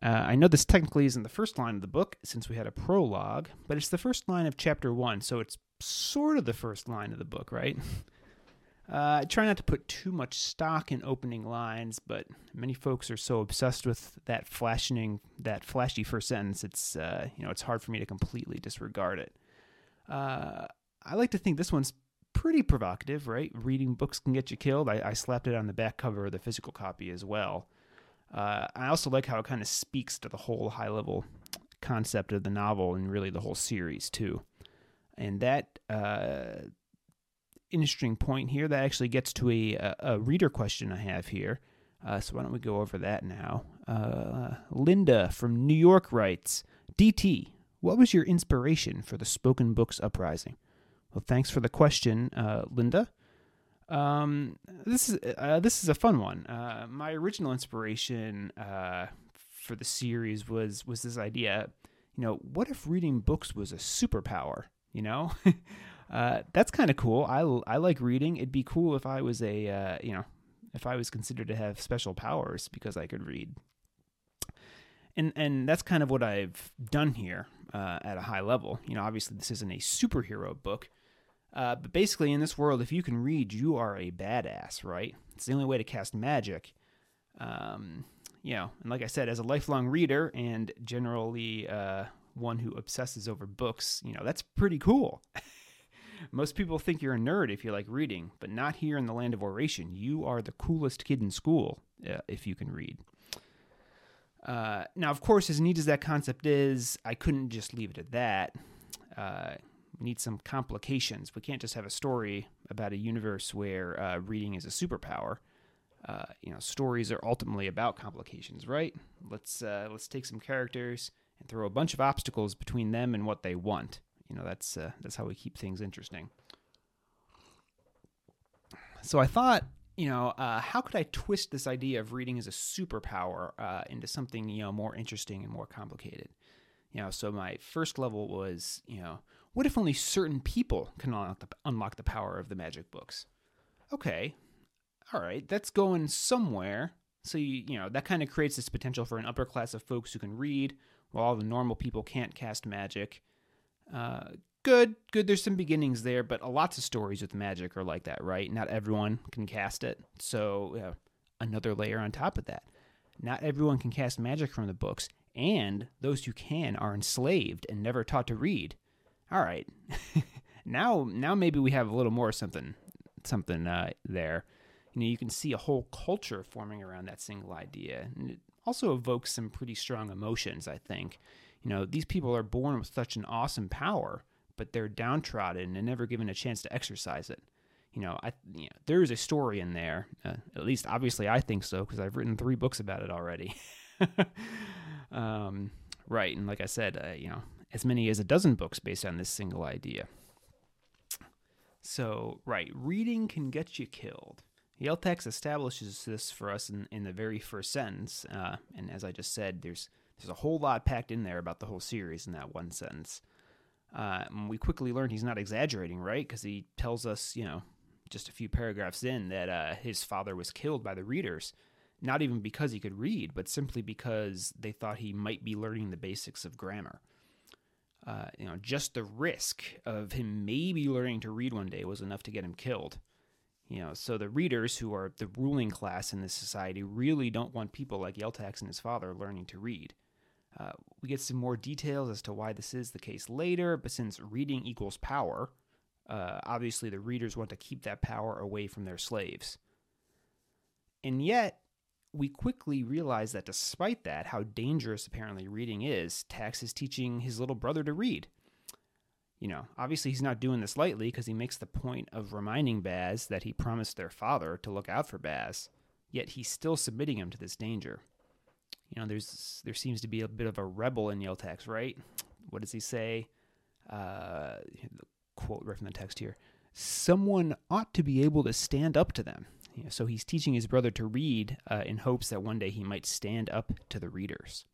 Uh, I know this technically isn't the first line of the book since we had a prologue, but it's the first line of chapter one, so it's sort of the first line of the book, right? Uh, I try not to put too much stock in opening lines, but many folks are so obsessed with that flashing, that flashy first sentence. It's uh, you know it's hard for me to completely disregard it. Uh, I like to think this one's pretty provocative, right? Reading books can get you killed. I, I slapped it on the back cover of the physical copy as well. Uh, I also like how it kind of speaks to the whole high level concept of the novel and really the whole series, too. And that uh, interesting point here that actually gets to a, a reader question I have here. Uh, so why don't we go over that now? Uh, Linda from New York writes DT, what was your inspiration for the Spoken Books Uprising? Well, thanks for the question, uh, Linda. Um, this is uh, this is a fun one. Uh, my original inspiration uh, for the series was was this idea. You know, what if reading books was a superpower? You know, uh, that's kind of cool. I I like reading. It'd be cool if I was a uh, you know if I was considered to have special powers because I could read. And and that's kind of what I've done here uh, at a high level. You know, obviously this isn't a superhero book, uh, but basically, in this world, if you can read, you are a badass, right? It's the only way to cast magic. Um, you know, and like I said, as a lifelong reader and generally uh, one who obsesses over books, you know, that's pretty cool. Most people think you're a nerd if you like reading, but not here in the land of oration. You are the coolest kid in school uh, if you can read. Uh, now, of course, as neat as that concept is, I couldn't just leave it at that. Uh, we need some complications. We can't just have a story about a universe where uh, reading is a superpower. Uh, you know, stories are ultimately about complications, right? Let's uh, let's take some characters and throw a bunch of obstacles between them and what they want. You know, that's uh, that's how we keep things interesting. So I thought, you know, uh, how could I twist this idea of reading as a superpower uh, into something you know more interesting and more complicated? You know, so my first level was, you know, what if only certain people can unlock the, power of the magic books? Okay, all right, that's going somewhere. So you you know that kind of creates this potential for an upper class of folks who can read, while all the normal people can't cast magic. Uh, good, good. There's some beginnings there, but lots of stories with magic are like that, right? Not everyone can cast it. So another layer on top of that. Not everyone can cast magic from the books, and those who can are enslaved and never taught to read. All right, now now maybe we have a little more something something uh, there. You know, you can see a whole culture forming around that single idea, and it also evokes some pretty strong emotions. I think, you know, these people are born with such an awesome power, but they're downtrodden and never given a chance to exercise it. You know, I you know, there is a story in there. Uh, at least, obviously, I think so because I've written three books about it already. um, right, and like I said, uh, you know, as many as a dozen books based on this single idea. So, right, reading can get you killed. Yeltax establishes this for us in, in the very first sentence, uh, and as I just said, there's there's a whole lot packed in there about the whole series in that one sentence. Uh, we quickly learn he's not exaggerating, right? Because he tells us, you know, just a few paragraphs in, that uh, his father was killed by the readers, not even because he could read, but simply because they thought he might be learning the basics of grammar. Uh, you know, just the risk of him maybe learning to read one day was enough to get him killed. You know, so the readers, who are the ruling class in this society, really don't want people like Yeltax and his father learning to read. Uh, we get some more details as to why this is the case later, but since reading equals power, uh, obviously the readers want to keep that power away from their slaves. And yet, we quickly realize that despite that, how dangerous apparently reading is, Tax is teaching his little brother to read. You know, obviously he's not doing this lightly because he makes the point of reminding Baz that he promised their father to look out for Baz, yet he's still submitting him to this danger. You know, there's there seems to be a bit of a rebel in Yeltax, right? What does he say? Uh, quote right from the text here. Someone ought to be able to stand up to them. So he's teaching his brother to read uh, in hopes that one day he might stand up to the readers.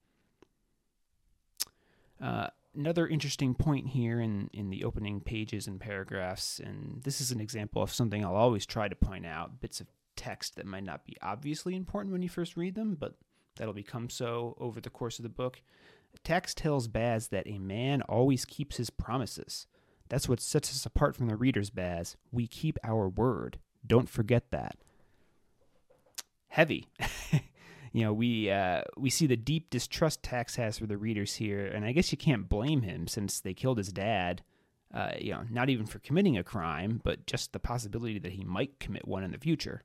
Uh, another interesting point here in, in the opening pages and paragraphs, and this is an example of something I'll always try to point out bits of text that might not be obviously important when you first read them, but that'll become so over the course of the book. Tax tells Baz that a man always keeps his promises. That's what sets us apart from the readers, Baz. We keep our word. Don't forget that. Heavy. you know, we uh, we see the deep distrust Tax has for the readers here, and I guess you can't blame him since they killed his dad. Uh, you know, not even for committing a crime, but just the possibility that he might commit one in the future.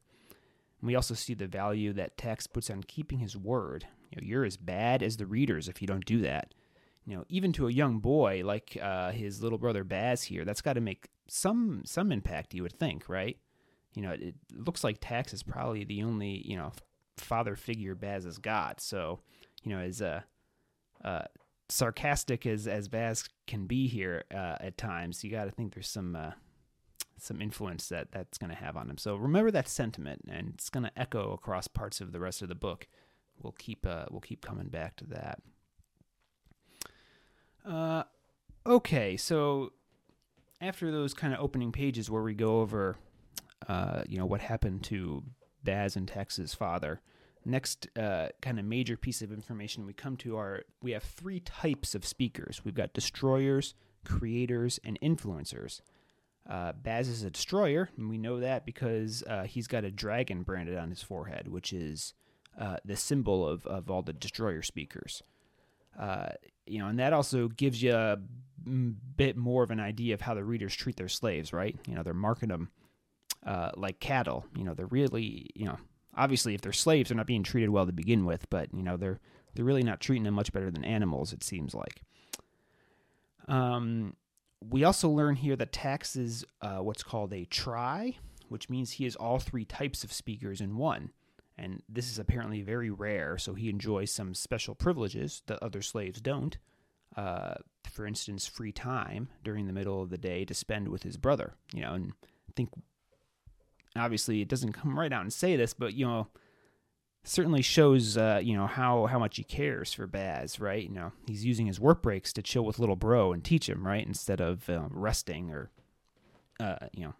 And we also see the value that Tax puts on keeping his word. You know, you're as bad as the readers if you don't do that. You know, even to a young boy like uh, his little brother Baz here, that's got to make some some impact. You would think, right? You know, it looks like Tax is probably the only you know father figure Baz has got. So, you know, as uh, uh, sarcastic as as Baz can be here uh, at times, you got to think there's some uh, some influence that that's going to have on him. So remember that sentiment, and it's going to echo across parts of the rest of the book. We'll keep uh, we'll keep coming back to that. Uh, okay, so after those kind of opening pages where we go over, uh, you know, what happened to Baz and Tax's father, next uh, kind of major piece of information we come to are we have three types of speakers. We've got destroyers, creators, and influencers. Uh, Baz is a destroyer, and we know that because uh, he's got a dragon branded on his forehead, which is uh, the symbol of, of all the destroyer speakers. Uh, you know, and that also gives you a bit more of an idea of how the readers treat their slaves, right? You know, they're marking them uh, like cattle. You know, they're really, you know, obviously if they're slaves, they're not being treated well to begin with, but you know, they're they're really not treating them much better than animals. It seems like. Um, we also learn here that Tax is uh, what's called a tri, which means he is all three types of speakers in one. And this is apparently very rare, so he enjoys some special privileges that other slaves don't. Uh, for instance, free time during the middle of the day to spend with his brother. You know, and think obviously it doesn't come right out and say this, but you know, certainly shows uh, you know how how much he cares for Baz, right? You know, he's using his work breaks to chill with little bro and teach him, right, instead of uh, resting or uh, you know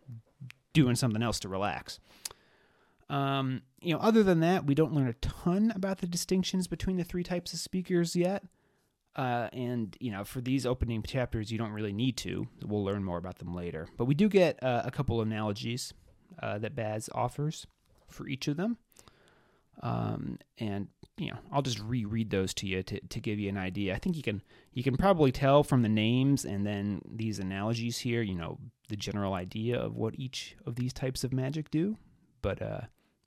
doing something else to relax. Um, you know, other than that, we don't learn a ton about the distinctions between the three types of speakers yet. Uh, and you know, for these opening chapters, you don't really need to. We'll learn more about them later. But we do get uh, a couple analogies uh, that Baz offers for each of them. Um, and you know, I'll just reread those to you to, to give you an idea. I think you can you can probably tell from the names and then these analogies here, you know, the general idea of what each of these types of magic do. But uh,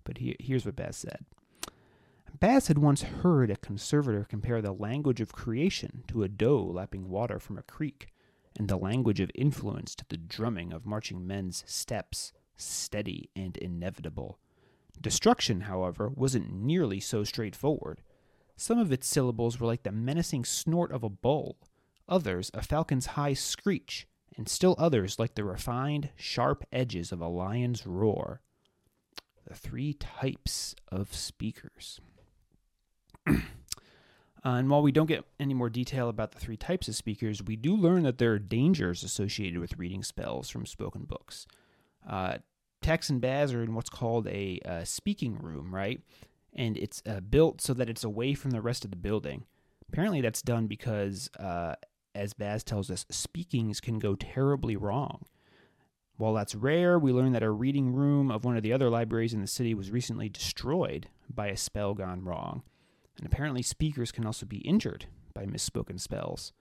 but he, here's what Baz said. Baz had once heard a conservator compare the language of creation to a doe lapping water from a creek, and the language of influence to the drumming of marching men's steps, steady and inevitable. Destruction, however, wasn't nearly so straightforward. Some of its syllables were like the menacing snort of a bull, others a falcon's high screech, and still others like the refined, sharp edges of a lion's roar. The three types of speakers. uh, and while we don't get any more detail about the three types of speakers, we do learn that there are dangers associated with reading spells from spoken books. Uh, Tax and Baz are in what's called a uh, speaking room, right? And it's uh, built so that it's away from the rest of the building. Apparently, that's done because, uh, as Baz tells us, speakings can go terribly wrong. While that's rare, we learn that a reading room of one of the other libraries in the city was recently destroyed by a spell gone wrong. And apparently, speakers can also be injured by misspoken spells.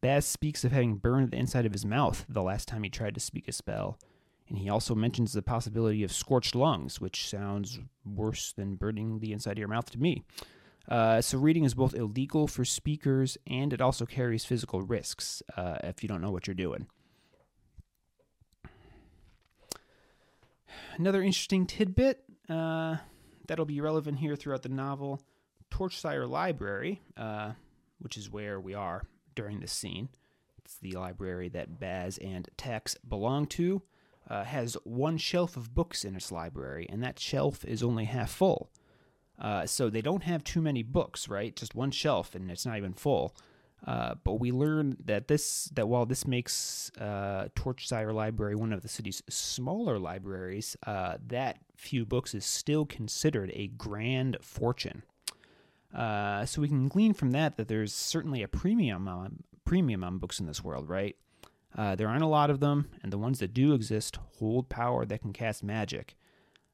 Baz speaks of having burned the inside of his mouth the last time he tried to speak a spell. And he also mentions the possibility of scorched lungs, which sounds worse than burning the inside of your mouth to me. Uh, so, reading is both illegal for speakers and it also carries physical risks uh, if you don't know what you're doing. Another interesting tidbit uh, that'll be relevant here throughout the novel Torchsire Library, uh, which is where we are during this scene. It's the library that Baz and Tax belong to uh, has one shelf of books in its library, and that shelf is only half full. Uh, so they don't have too many books, right? Just one shelf, and it's not even full. Uh, but we learn that this that while this makes uh, Torchsire Library one of the city's smaller libraries, uh, that few books is still considered a grand fortune. Uh, so we can glean from that that there's certainly a premium on premium on books in this world, right? Uh, there aren't a lot of them, and the ones that do exist hold power that can cast magic.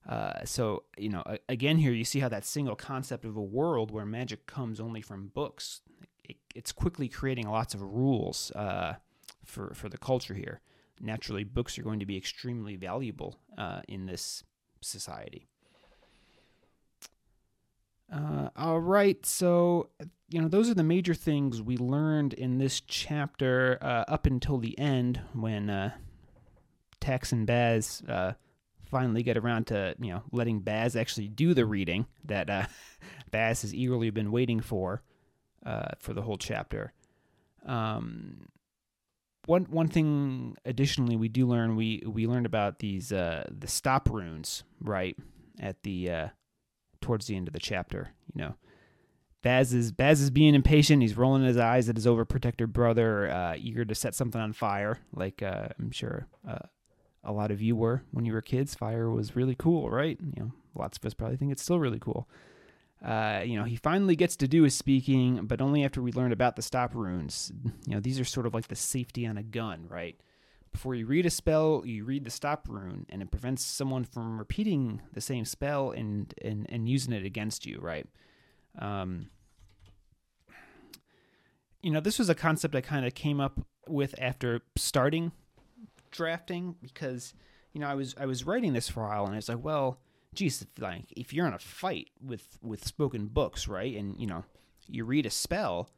Uh, so, you know, again, here you see how that single concept of a world where magic comes only from books, it, it's quickly creating lots of rules uh, for, for the culture here. Naturally, books are going to be extremely valuable uh, in this society. Uh, all right, so you know those are the major things we learned in this chapter uh, up until the end when uh, Tax and Baz uh, finally get around to you know letting Baz actually do the reading that uh, Baz has eagerly been waiting for uh, for the whole chapter. Um, one one thing additionally we do learn we we learned about these uh, the stop runes right at the uh, towards the end of the chapter. You know, Baz is Baz is being impatient. He's rolling his eyes at his overprotector brother, uh, eager to set something on fire. Like uh, I'm sure uh, a lot of you were when you were kids. Fire was really cool, right? You know, lots of us probably think it's still really cool. Uh, you know, he finally gets to do his speaking, but only after we learn about the stop runes. You know, these are sort of like the safety on a gun, right? Before you read a spell, you read the stop rune, and it prevents someone from repeating the same spell and and, and using it against you, right? Um, you know, this was a concept I kind of came up with after starting drafting because you know I was I was writing this for a while, and I was like, well, geez, if, like if you're in a fight with with spoken books, right, and you know you read a spell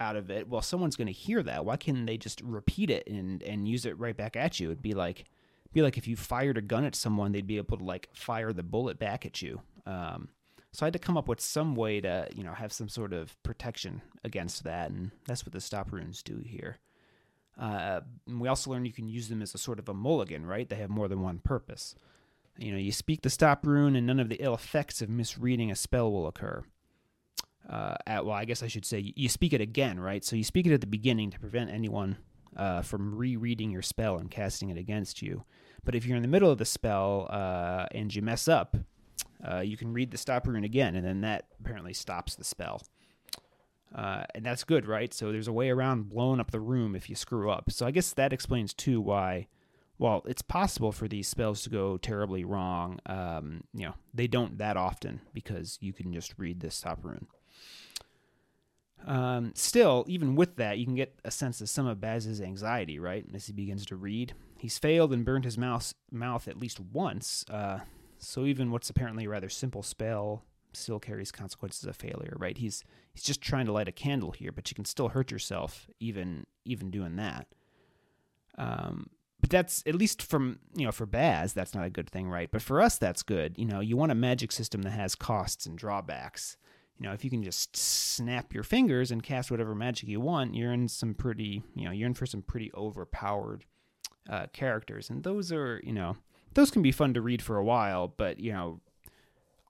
out of it, well, someone's going to hear that. Why can't they just repeat it and and use it right back at you? It'd be like be like if you fired a gun at someone, they'd be able to like fire the bullet back at you. Um, so I had to come up with some way to you know have some sort of protection against that, and that's what the stop runes do here. Uh, we also learned you can use them as a sort of a mulligan, right? They have more than one purpose. You know, you speak the stop rune, and none of the ill effects of misreading a spell will occur. Uh, at, well, I guess I should say you speak it again, right? So you speak it at the beginning to prevent anyone uh, from rereading your spell and casting it against you. But if you're in the middle of the spell uh, and you mess up, uh, you can read the stop rune again, and then that apparently stops the spell. Uh, and that's good, right? So there's a way around blowing up the room if you screw up. So I guess that explains too why, well, it's possible for these spells to go terribly wrong. Um, you know, they don't that often because you can just read this stop rune. Um, still, even with that, you can get a sense of some of Baz's anxiety, right? As he begins to read, he's failed and burned his mouth mouth at least once. Uh, so even what's apparently a rather simple spell still carries consequences of failure, right? He's he's just trying to light a candle here, but you can still hurt yourself even even doing that. Um, but that's at least from you know for Baz, that's not a good thing, right? But for us, that's good. You know, you want a magic system that has costs and drawbacks. You know, if you can just snap your fingers and cast whatever magic you want, you're in some pretty, you know, you're in for some pretty overpowered uh, characters, and those are, you know, those can be fun to read for a while, but you know,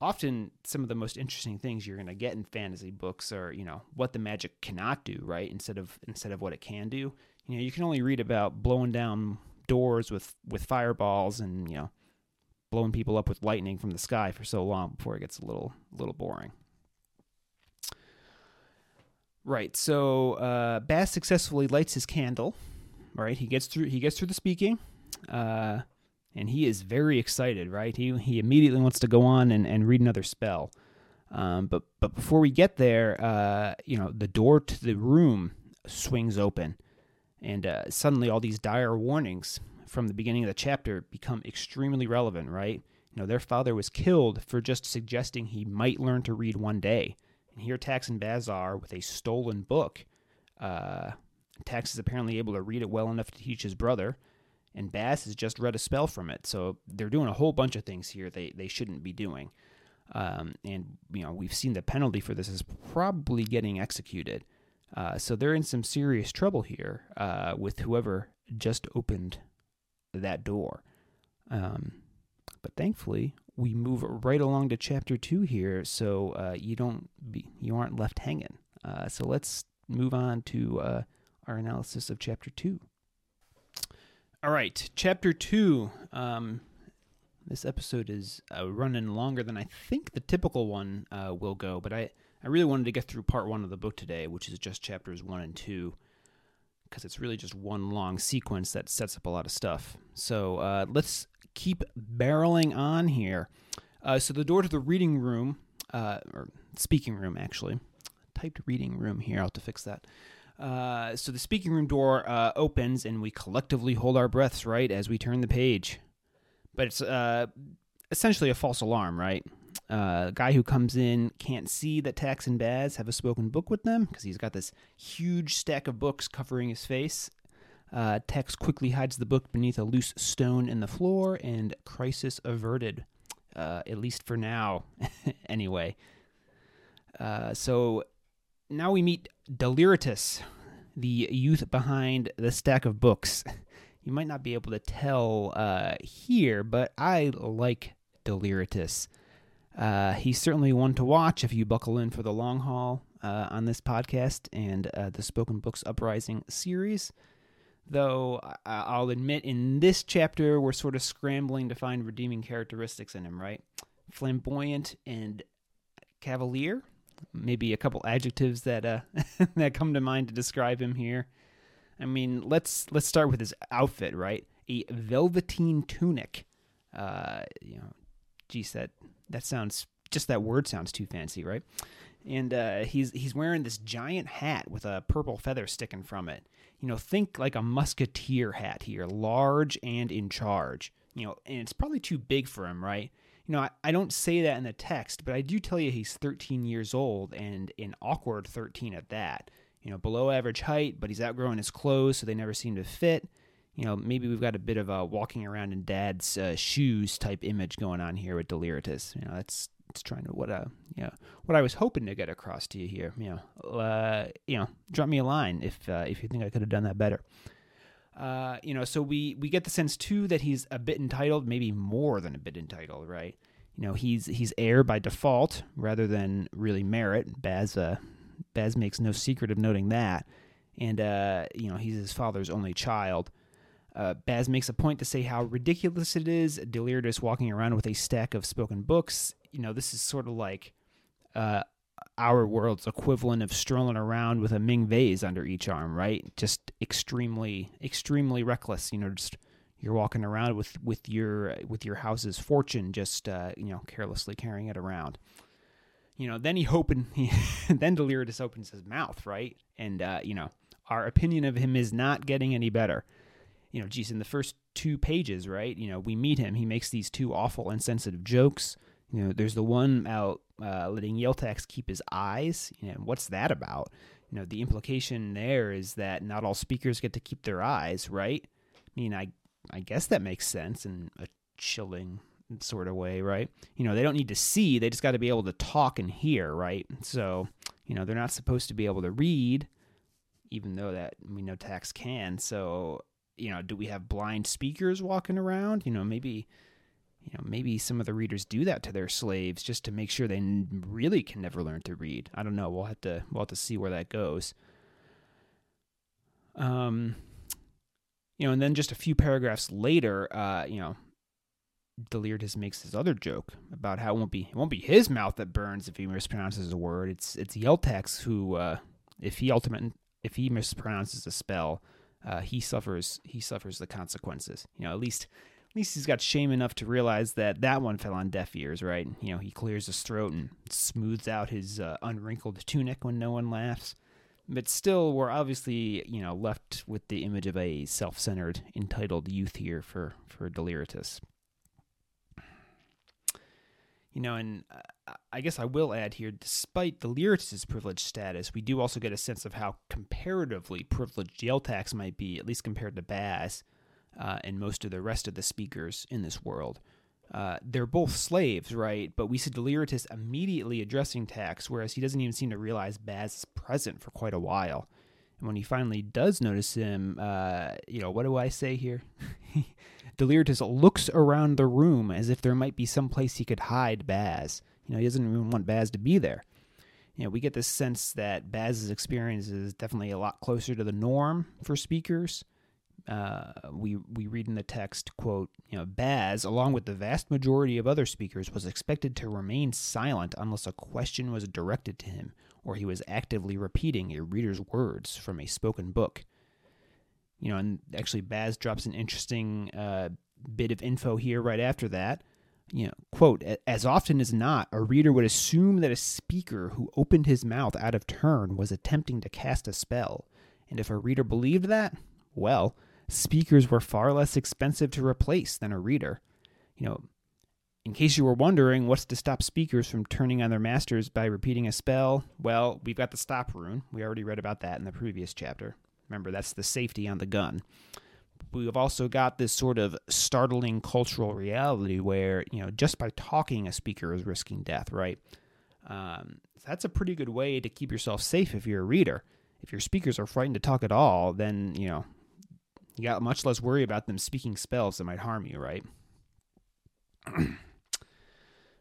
often some of the most interesting things you're going to get in fantasy books are you know what the magic cannot do right? Instead of instead of what it can do. You know you can only read about blowing down doors with with fireballs and you know blowing people up with lightning from the sky for so long before it gets a little little boring right so uh Baz successfully lights his candle right he gets through he gets through the speaking uh and he is very excited, right? He he immediately wants to go on and, and read another spell. Um, but but before we get there, uh, you know, the door to the room swings open, and uh, suddenly all these dire warnings from the beginning of the chapter become extremely relevant, right? You know, their father was killed for just suggesting he might learn to read one day, and here Tax and Baz are with a stolen book. Uh, Tax is apparently able to read it well enough to teach his brother and Baz has just read a spell from it. So they're doing a whole bunch of things here they, they shouldn't be doing. Um, and, you know, we've seen the penalty for this is probably getting executed. Uh, so they're in some serious trouble here uh, with whoever just opened that door. Um, but thankfully, we move right along to chapter two here, so uh, you don't be, you aren't left hanging. Uh, so let's move on to uh, our analysis of chapter two. All right, chapter two. Um, this episode is uh, running longer than I think the typical one uh, will go, but I, I really wanted to get through part one of the book today, which is just chapters one and two, because it's really just one long sequence that sets up a lot of stuff. So uh, let's keep barreling on here. Uh, so the door to the reading room, uh, or speaking room actually, typed reading room here. I'll have to fix that. Uh, so the speaking room door uh, opens, and we collectively hold our breaths, right, as we turn the page. But it's uh, essentially a false alarm, right? Uh, guy who comes in can't see that Tax and Baz have a spoken book with them because he's got this huge stack of books covering his face. Uh, Tax quickly hides the book beneath a loose stone in the floor, and crisis averted, uh, at least for now, anyway. Uh, so now we meet Deliritus, the youth behind the stack of books. You might not be able to tell uh, here, but I like Deliritus. Uh, he's certainly one to watch if you buckle in for the long haul uh, on this podcast and the Spoken Books Uprising series. Though I'll admit, in this chapter, we're sort of scrambling to find redeeming characteristics in him, right? Flamboyant and cavalier maybe a couple adjectives that uh, that come to mind to describe him here. I mean, let's let's start with his outfit, right? A velveteen tunic. Uh, you know, geez, that that sounds just that word sounds too fancy, right? And uh, he's he's wearing this giant hat with a purple feather sticking from it. You know, think like a musketeer hat here, large and in charge. You know, and it's probably too big for him, right? you know, I, I don't say that in the text, but I do tell you he's 13 years old and an awkward 13 at that. You know, below average height, but he's outgrowing his clothes, so they never seem to fit. You know, maybe we've got a bit of a walking around in dad's uh, shoes type image going on here with Deliritus. You know, that's it's trying to what uh you know what I was hoping to get across to you here. You know, uh, you know, drop me a line if uh, if you think I could have done that better. Uh, you know, so we we get the sense too that he's a bit entitled, maybe more than a bit entitled, right? You know, he's he's heir by default rather than really merit. Baz uh, Baz makes no secret of noting that, and uh, you know he's his father's only child. Uh, Baz makes a point to say how ridiculous it is Deliritus walking around with a stack of spoken books. You know, this is sort of like uh, our world's equivalent of strolling around with a Ming vase under each arm, right? Just extremely, extremely reckless. You know, just you're walking around with with your with your house's fortune, just uh, you know, carelessly carrying it around. You know, then he open, he, then Deliritus opens his mouth, right? And uh, you know, our opinion of him is not getting any better. You know, geez, in the first two pages, right? You know, we meet him. He makes these two awful, insensitive jokes. You know, there's the one out uh, letting Yeltax keep his eyes. You know, what's that about? You know, the implication there is that not all speakers get to keep their eyes, right? I mean, I I guess that makes sense in a chilling sort of way, right? You know, they don't need to see; they just got to be able to talk and hear, right? So, you know, they're not supposed to be able to read, even though that we know Tax can. So, you know, do we have blind speakers walking around? You know, maybe you know, maybe some of the readers do that to their slaves just to make sure they really can never learn to read. I don't know. We'll have to we'll have to see where that goes. Um, you know, and then just a few paragraphs later, uh, you know, Deliritus makes this other joke about how it won't be it won't be his mouth that burns if he mispronounces a word. It's it's Yeltax who, uh, if he ultimate if he mispronounces a spell, uh, he suffers he suffers the consequences. You know, at least at least he's got shame enough to realize that that one fell on deaf ears, right? You know, he clears his throat and smooths out his uh, unwrinkled tunic when no one laughs. But still, we're obviously, you know, left with the image of a self-centered, entitled youth here for for Deliritus. You know, and uh, I guess I will add here, despite Deliritus's privileged status, we do also get a sense of how comparatively privileged Yeltax might be, at least compared to Baz uh, and most of the rest of the speakers in this world. Uh, they're both slaves, right? But we see Deliritus immediately addressing Tax, whereas he doesn't even seem to realize Baz is present for quite a while. And when he finally does notice him, uh, you know, what do I say here? Deliritus looks around the room as if there might be some place he could hide Baz. You know, he doesn't even want Baz to be there. You know, we get this sense that Baz's experience is definitely a lot closer to the norm for speakers uh, we we read in the text, quote, you know, Baz, along with the vast majority of other speakers, was expected to remain silent unless a question was directed to him or he was actively repeating a reader's words from a spoken book. You know, and actually Baz drops an interesting uh, bit of info here right after that. You know, quote, as often as not, a reader would assume that a speaker who opened his mouth out of turn was attempting to cast a spell. And if a reader believed that, well, speakers were far less expensive to replace than a reader. You know, in case you were wondering what's to stop speakers from turning on their masters by repeating a spell, well, we've got the stop rune. We already read about that in the previous chapter. Remember, that's the safety on the gun. We've also got this sort of startling cultural reality where, you know, just by talking, a speaker is risking death, right? Um, that's a pretty good way to keep yourself safe if you're a reader. If your speakers are frightened to talk at all, then, you know, you got much less worry about them speaking spells that might harm you, right?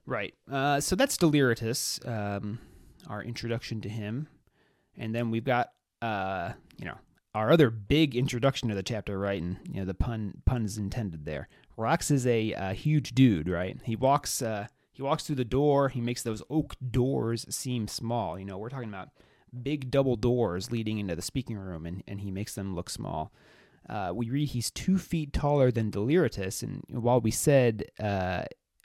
right. Uh, so that's Deliritus, um, our introduction to him. And then we've got, uh, you know, our other big introduction to the chapter, right? And, you know, the pun puns intended there. Rox is a, a huge dude, right? He walks, uh, he walks through the door. He makes those oak doors seem small. You know, we're talking about big double doors leading into the speaking room, and, and he makes them look small. Uh, we read he's two feet taller than Deliritus, and while we said uh,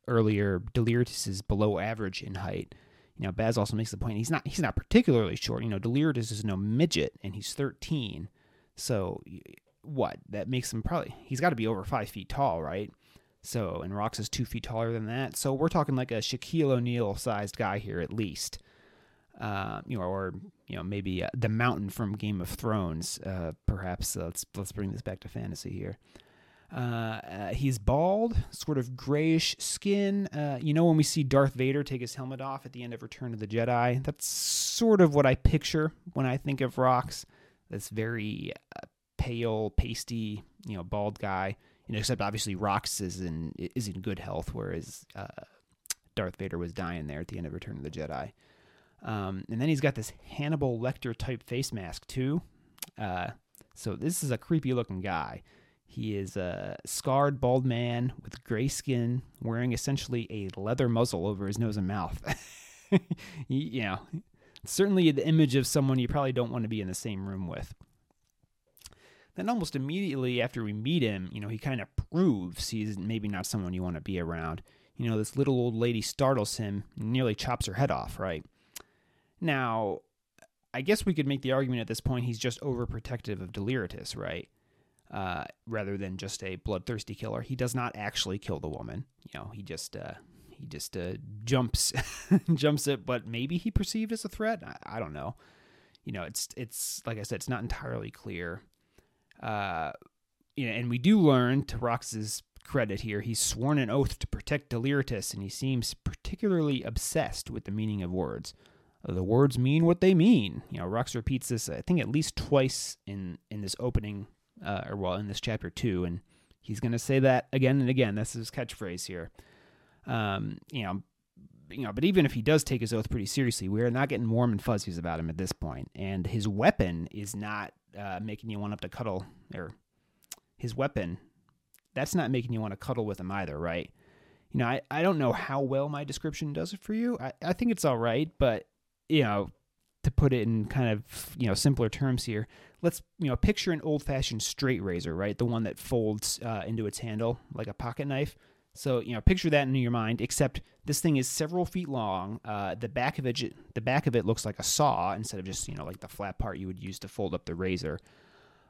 earlier Deliritus is below average in height, you know Baz also makes the point he's not he's not particularly short. You know Deliritus is no midget, and he's thirteen. So what that makes him probably he's got to be over five feet tall, right? So and Rox is two feet taller than that. So we're talking like a Shaquille O'Neal sized guy here at least uh, you know, or you know, maybe uh, the Mountain from Game of Thrones. Uh, perhaps uh, let's let's bring this back to fantasy here. Uh, uh, he's bald, sort of grayish skin. you know, when we see Darth Vader take his helmet off at the end of Return of the Jedi, that's sort of what I picture when I think of Rox. That's very pale, pasty, you know, bald guy. You know, except obviously Rox is in is in good health, whereas uh, Darth Vader was dying there at the end of Return of the Jedi. Um, and then he's got this Hannibal Lecter type face mask too. Uh, so this is a creepy looking guy. He is a scarred bald man with gray skin, wearing essentially a leather muzzle over his nose and mouth. you know, certainly the image of someone you probably don't want to be in the same room with. Then almost immediately after we meet him, you know, he kind of proves he's maybe not someone you want to be around. You know, this little old lady startles him, nearly chops her head off, right? Now, I guess we could make the argument at this point he's just overprotective of Deliritus, right? Uh, rather than just a bloodthirsty killer. He does not actually kill the woman. You know, he just uh, he just uh, jumps jumps it, but maybe he perceived as a threat. I, I, don't know. You know, it's it's like I said, it's not entirely clear. Uh, you know, and we do learn to Rox's credit here, he's sworn an oath to protect Deliritus, and he seems particularly obsessed with the meaning of words. The words mean what they mean. You know, Rox repeats this, I think, at least twice in in this opening, uh, or well, in this chapter two, and he's going to say that again and again. That's his catchphrase here. Um, you know, you know, but even if he does take his oath pretty seriously, we are not getting warm and fuzzies about him at this point. And his weapon is not uh, making you want up to cuddle, or his weapon, that's not making you want to cuddle with him either, right? You know, I, I don't know how well my description does it for you. I, I think it's all right, but, you know, to put it in kind of, you know, simpler terms here, let's, you know, picture an old fashioned straight razor, right? The one that folds uh, into its handle like a pocket knife. So you know, picture that in your mind. Except this thing is several feet long. Uh, the back of it, the back of it looks like a saw instead of just you know like the flat part you would use to fold up the razor.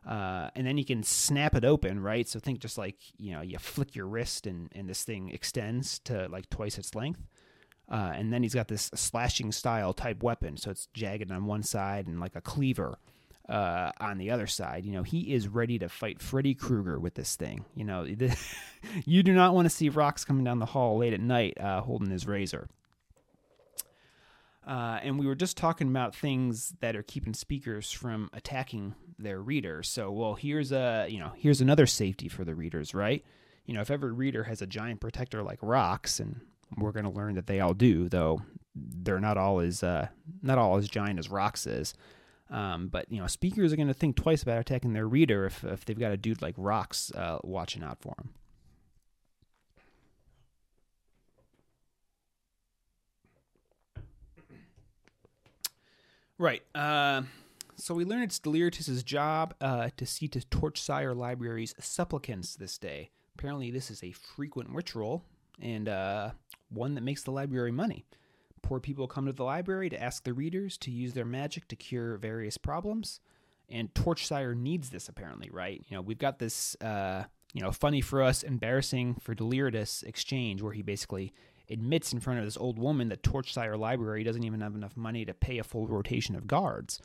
Uh, and then you can snap it open, right? So think just like you know you flick your wrist and and this thing extends to like twice its length. Uh, and then he's got this slashing style type weapon, so it's jagged on one side and like a cleaver uh, on the other side. You know, he is ready to fight Freddy Krueger with this thing. You know, you do not want to see Rox coming down the hall late at night uh, holding his razor. Uh, and we were just talking about things that are keeping speakers from attacking their readers. So, well, here's a you know here's another safety for the readers, right? You know, if every reader has a giant protector like Rox, and we're going to learn that they all do, though they're not all as uh, not all as giant as Rox is. Um, but you know, speakers are going to think twice about attacking their reader if, if they've got a dude like Rox uh, watching out for them. Right. Uh, so we learn it's Deliritus's job uh, to see to Torchsire Library's supplicants this day. Apparently, this is a frequent ritual and uh, one that makes the library money. Poor people come to the library to ask the readers to use their magic to cure various problems, and Torchsire needs this apparently, right? You know, we've got this, uh, you know, funny for us, embarrassing for Deliritus exchange where he basically admits in front of this old woman that Torchsire Library doesn't even have enough money to pay a full rotation of guards.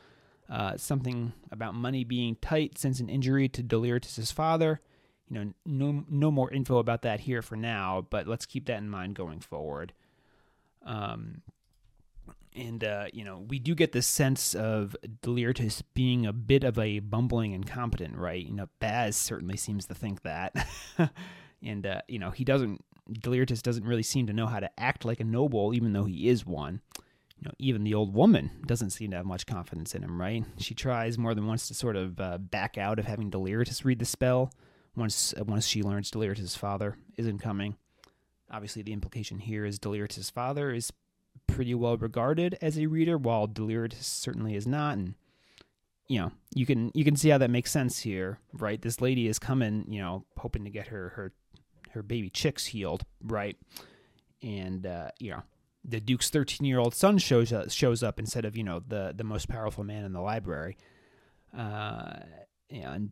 Uh, something about money being tight since an injury to Deliritus's father. You know, no no more info about that here for now, but let's keep that in mind going forward. Um, and uh, you know, we do get this sense of Deliritus being a bit of a bumbling incompetent, right? You know, Baz certainly seems to think that, and uh, you know, he doesn't. Deliritus doesn't really seem to know how to act like a noble, even though he is one. You know, even the old woman doesn't seem to have much confidence in him, right? She tries more than once to sort of uh, back out of having Deliritus read the spell. Once, once she learns Deliritus' father isn't coming. Obviously, the implication here is Deliritus' father is pretty well regarded as a reader, while Deliritus certainly is not. And you know, you can you can see how that makes sense here, right? This lady is coming, you know, hoping to get her her her baby chicks healed, right? And uh, you know, the Duke's thirteen year old son shows up, shows up instead of you know the the most powerful man in the library. Uh, and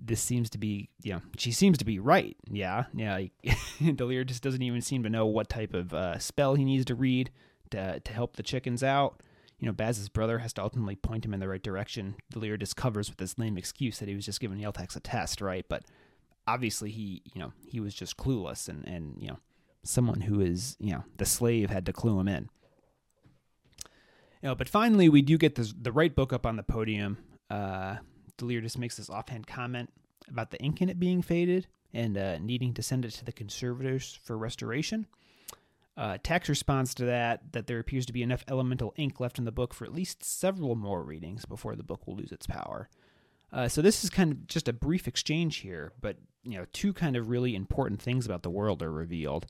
this seems to be, you know, she seems to be right. Yeah, yeah. Delir just doesn't even seem to know what type of uh, spell he needs to read to to help the chickens out. You know, Baz's brother has to ultimately point him in the right direction. Delir discovers with this lame excuse that he was just giving Yeltax a test, right? But obviously, he, you know, he was just clueless, and and you know, someone who is, you know, the slave had to clue him in. You know, but finally, we do get the the right book up on the podium. Uh, just makes this offhand comment about the ink in it being faded and uh, needing to send it to the conservators for restoration. Uh, Tax responds to that that there appears to be enough elemental ink left in the book for at least several more readings before the book will lose its power. Uh, so this is kind of just a brief exchange here, but you know, two kind of really important things about the world are revealed.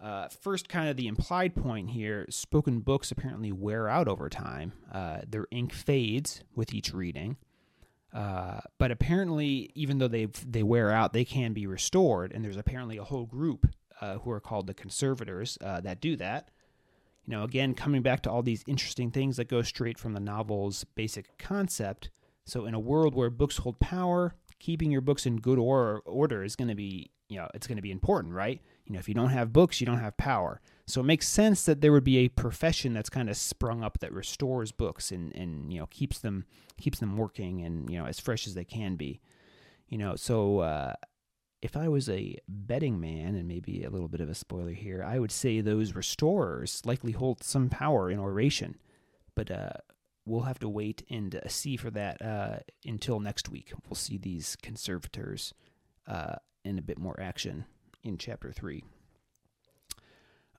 Uh, first, kind of the implied point here: spoken books apparently wear out over time. Uh, their ink fades with each reading, uh, but apparently, even though they they wear out, they can be restored. And there's apparently a whole group uh, who are called the conservators uh, that do that. You know, again, coming back to all these interesting things that go straight from the novel's basic concept. So, in a world where books hold power, keeping your books in good or- order is going to be, you know, it's going to be important, right? You know, if you don't have books, you don't have power. So it makes sense that there would be a profession that's kind of sprung up that restores books and, and you know keeps them keeps them working and you know as fresh as they can be. You know, so uh, if I was a betting man, and maybe a little bit of a spoiler here, I would say those restorers likely hold some power in oration. But uh, we'll have to wait and uh, see for that uh, until next week. We'll see these conservators uh, in a bit more action in chapter three.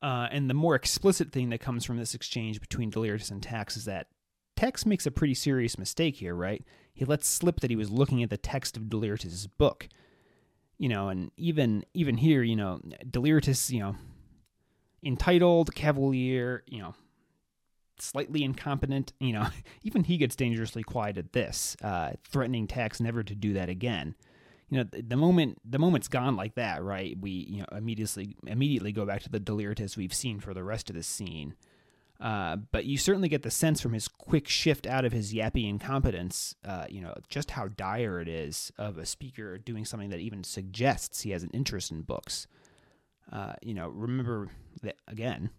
Uh, and the more explicit thing that comes from this exchange between Deliritus and Tax is that Tax makes a pretty serious mistake here, right? He lets slip that he was looking at the text of Deliritus's book. You know, and even even here, you know, Deliritus, you know, entitled, cavalier, you know, slightly incompetent, you know, even he gets dangerously quiet at this, uh, threatening Tax never to do that again. You know the moment the moment's gone like that right? We you know immediately immediately go back to the Deliritus we've seen for the rest of the scene. Uh, but you certainly get the sense from his quick shift out of his yappy incompetence, uh, you know, just how dire it is of a speaker doing something that even suggests he has an interest in books. Uh, you know, remember that again,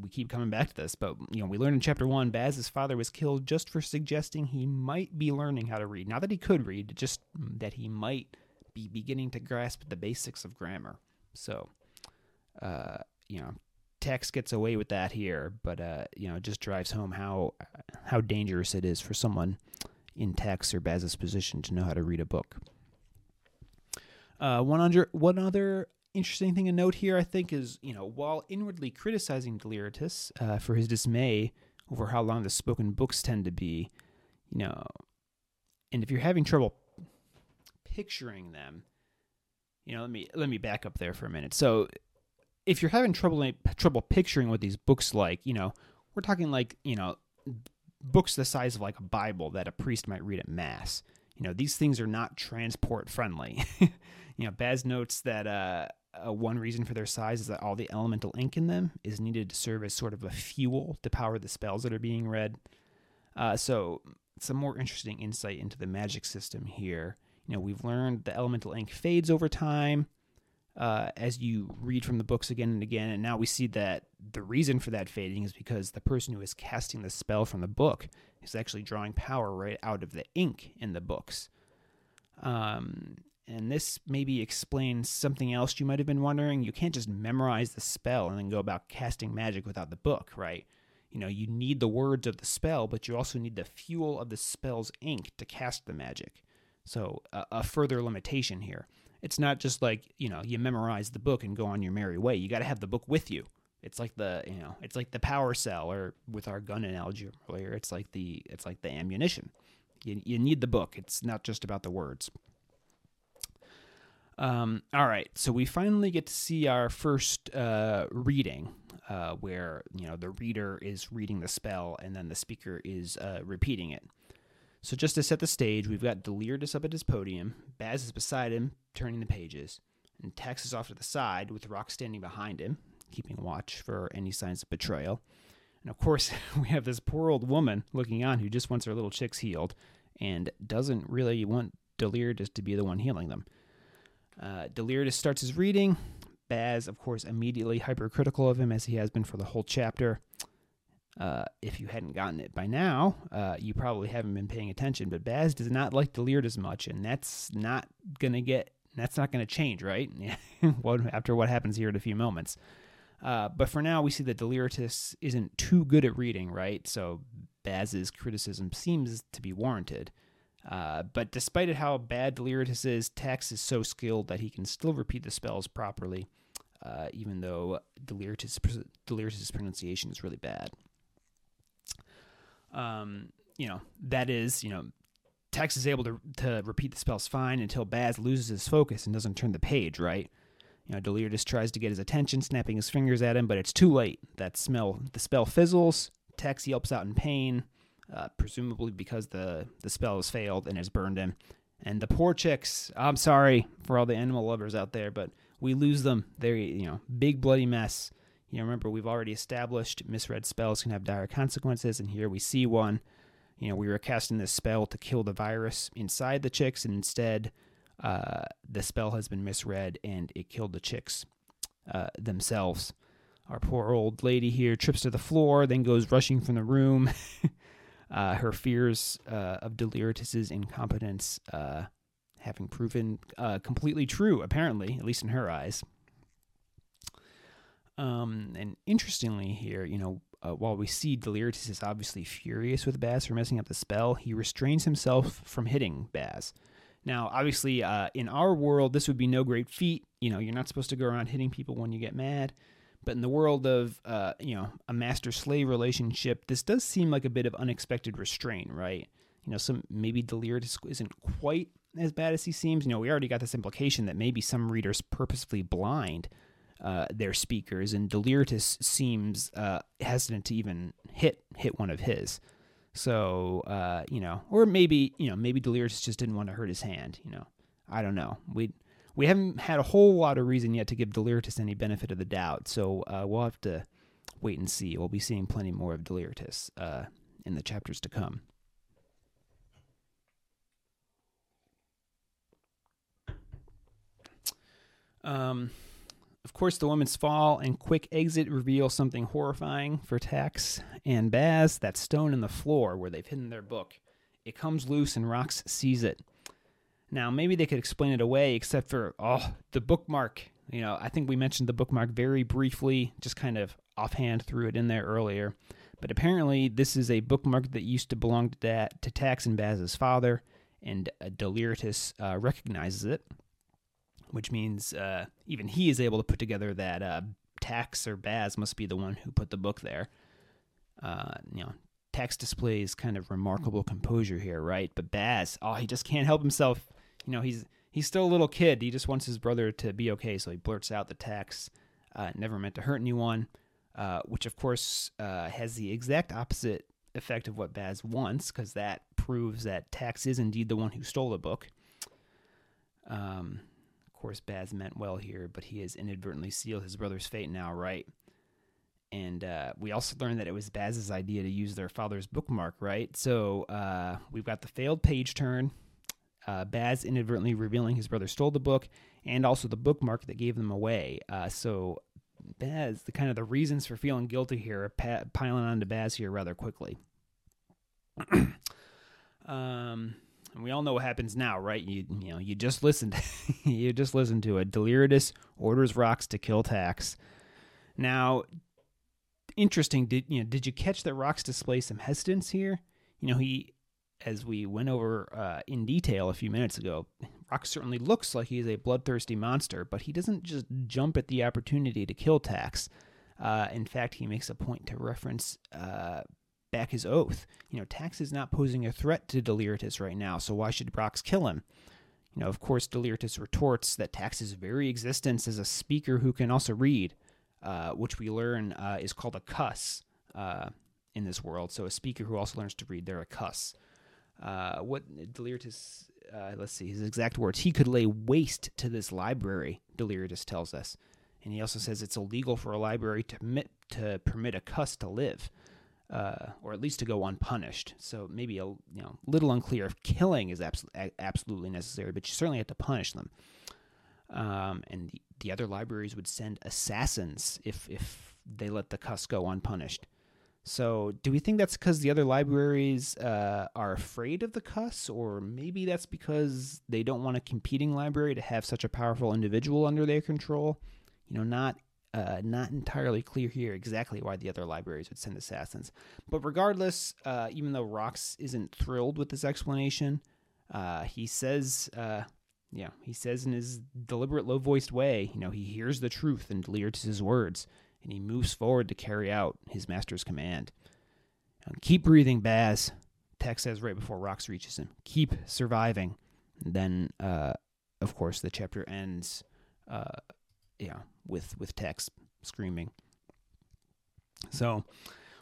we keep coming back to this, but you know, we learn in chapter one, Baz's father was killed just for suggesting he might be learning how to read. Not that he could read, just that he might be beginning to grasp the basics of grammar. So, uh, you know, Tax gets away with that here, but uh, you know, just drives home how how dangerous it is for someone in Tax or Baz's position to know how to read a book. Uh, one under one other interesting thing to note here, I think, is you know, while inwardly criticizing Deliritus uh, for his dismay over how long the spoken books tend to be, you know, and if you're having trouble picturing them, you know, let me let me back up there for a minute. So, if you're having trouble trouble picturing what these books like, you know, we're talking like you know, books the size of like a Bible that a priest might read at mass. You know, these things are not transport friendly. you know, Baz notes that uh, uh, one reason for their size is that all the elemental ink in them is needed to serve as sort of a fuel to power the spells that are being read. Uh, so, some more interesting insight into the magic system here. You know, we've learned the elemental ink fades over time uh, as you read from the books again and again, and now we see that the reason for that fading is because the person who is casting the spell from the book is actually drawing power right out of the ink in the books. Um, and this maybe explains something else you might have been wondering. You can't just memorize the spell and then go about casting magic without the book, right? You know, you need the words of the spell, but you also need the fuel of the spell's ink to cast the magic. So a, a further limitation here. It's not just like you know you memorize the book and go on your merry way. You got to have the book with you. It's like the you know it's like the power cell, or with our gun analogy earlier, it's like the it's like the ammunition. You you need the book. It's not just about the words. Um, all right, so we finally get to see our first uh, reading, uh, where you know the reader is reading the spell and then the speaker is uh, repeating it. So just to set the stage, we've got Deliritus up at his podium. Baz is beside him, turning the pages, and Tax is off to the side with Rock standing behind him, keeping watch for any signs of betrayal. And of course, we have this poor old woman looking on who just wants her little chicks healed and doesn't really want Deliritus to be the one healing them. Uh, starts his reading. Baz, of course, immediately hypercritical of him as he has been for the whole chapter. Uh, if you hadn't gotten it by now, uh, you probably haven't been paying attention. But Baz does not like Deliritus as much, and that's not gonna get. That's not gonna change, right? after what happens here in a few moments. Uh, but for now, we see that Deliritus isn't too good at reading, right? So Baz's criticism seems to be warranted. Uh, but despite it how bad Deliritus is, Tax is so skilled that he can still repeat the spells properly, uh, even though Deliritus's pronunciation is really bad. Um, you know that is, you know, Tax is able to to repeat the spells fine until Baz loses his focus and doesn't turn the page right. You know, Deliritus tries to get his attention, snapping his fingers at him, but it's too late. That smell, the spell fizzles. Tax yelps out in pain, uh, presumably because the the spell has failed and has burned him. And the poor chicks. I'm sorry for all the animal lovers out there, but we lose them. They're you know big bloody mess. You know, remember we've already established misread spells can have dire consequences, and here we see one. You know, we were casting this spell to kill the virus inside the chicks, and instead uh, the spell has been misread and it killed the chicks uh, themselves. Our poor old lady here trips to the floor, then goes rushing from the room. uh, her fears uh, of Deliritus's incompetence uh, having proven uh, completely true, apparently, at least in her eyes. Um, and interestingly, here, you know, uh, while we see Deliritus is obviously furious with Baz for messing up the spell, he restrains himself from hitting Baz. Now, obviously, uh, in our world, this would be no great feat. You know, you're not supposed to go around hitting people when you get mad. But in the world of, uh, you know, a master slave relationship, this does seem like a bit of unexpected restraint, right? You know, some maybe Deliritus isn't quite as bad as he seems. You know, we already got this implication that maybe some readers purposefully blind uh, their speakers, and Deliritus seems uh, hesitant to even hit hit one of his. So, uh, you know, or maybe, you know, maybe Deliritus just didn't want to hurt his hand, you know. I don't know. We we haven't had a whole lot of reason yet to give Deliritus any benefit of the doubt. So, uh, we'll have to wait and see. We'll be seeing plenty more of Deliritus uh, in the chapters to come. Um, of course, the woman's fall and quick exit reveal something horrifying for Tax and Baz that stone in the floor where they've hidden their book. It comes loose and Rox sees it. Now, maybe they could explain it away, except for, oh, the bookmark. You know, I think we mentioned the bookmark very briefly, just kind of offhand threw it in there earlier. But apparently, this is a bookmark that used to belong to, that, to Tax and Baz's father, and uh, Deliritus uh, recognizes it which means uh, even he is able to put together that uh, Tax or Baz must be the one who put the book there. Uh, you know, Tax displays kind of remarkable composure here, right? But Baz, oh, he just can't help himself. You know, he's he's still a little kid. He just wants his brother to be okay, so he blurts out the text, uh, never meant to hurt anyone, uh, which of course uh, has the exact opposite effect of what Baz wants, because that proves that Tax is indeed the one who stole the book. Um, course, Baz meant well here, but he has inadvertently sealed his brother's fate now, right? And uh, we also learned that it was Baz's idea to use their father's bookmark, right? So uh, we've got the failed page turn, uh, Baz inadvertently revealing his brother stole the book, and also the bookmark that gave them away. Uh, so Baz, the kind of the reasons for feeling guilty here are pa- piling onto Baz here rather quickly. um, and we all know what happens now, right? You you know you just listened, you just listened to it. Deliritus orders Rox to kill Tax. Now, interesting. Did you know? Did you catch that Rox display some hesitance here? You know he, as we went over uh, in detail a few minutes ago, Rox certainly looks like he's a bloodthirsty monster, but he doesn't just jump at the opportunity to kill Tax. Uh, in fact, he makes a point to reference uh, back his oath. You know, Tax is not posing a threat to Deliritus right now, so why should Rox kill him? You know, of course, Deliritus retorts that Tax's very existence as a speaker who can also read, uh, which we learn uh, is called a cuss uh, in this world. So a speaker who also learns to read, they're a cuss. Uh, what Deliritus, uh, let's see, his exact words, he could lay waste to this library, Deliritus tells us. And he also says it's illegal for a library to permit, to permit a cuss to live uh, or at least to go unpunished. So maybe a you know little unclear if killing is absolutely absolutely necessary, but you certainly have to punish them. Um, and the, the, other libraries would send assassins if if they let the cuss go unpunished. So do we think that's because the other libraries uh, are afraid of the cuss, or maybe that's because they don't want a competing library to have such a powerful individual under their control? You know, not uh, not entirely clear here exactly why the other libraries would send assassins. But regardless, uh, even though Rox isn't thrilled with this explanation, Uh, he says, uh, yeah, he says in his deliberate, low voiced way, you know, he hears the truth and delivers his words, and he moves forward to carry out his master's command. And keep breathing, Baz. Tax says right before Rox reaches him. Keep surviving. And then, uh, of course, the chapter ends, uh, yeah, with with Tax screaming. So,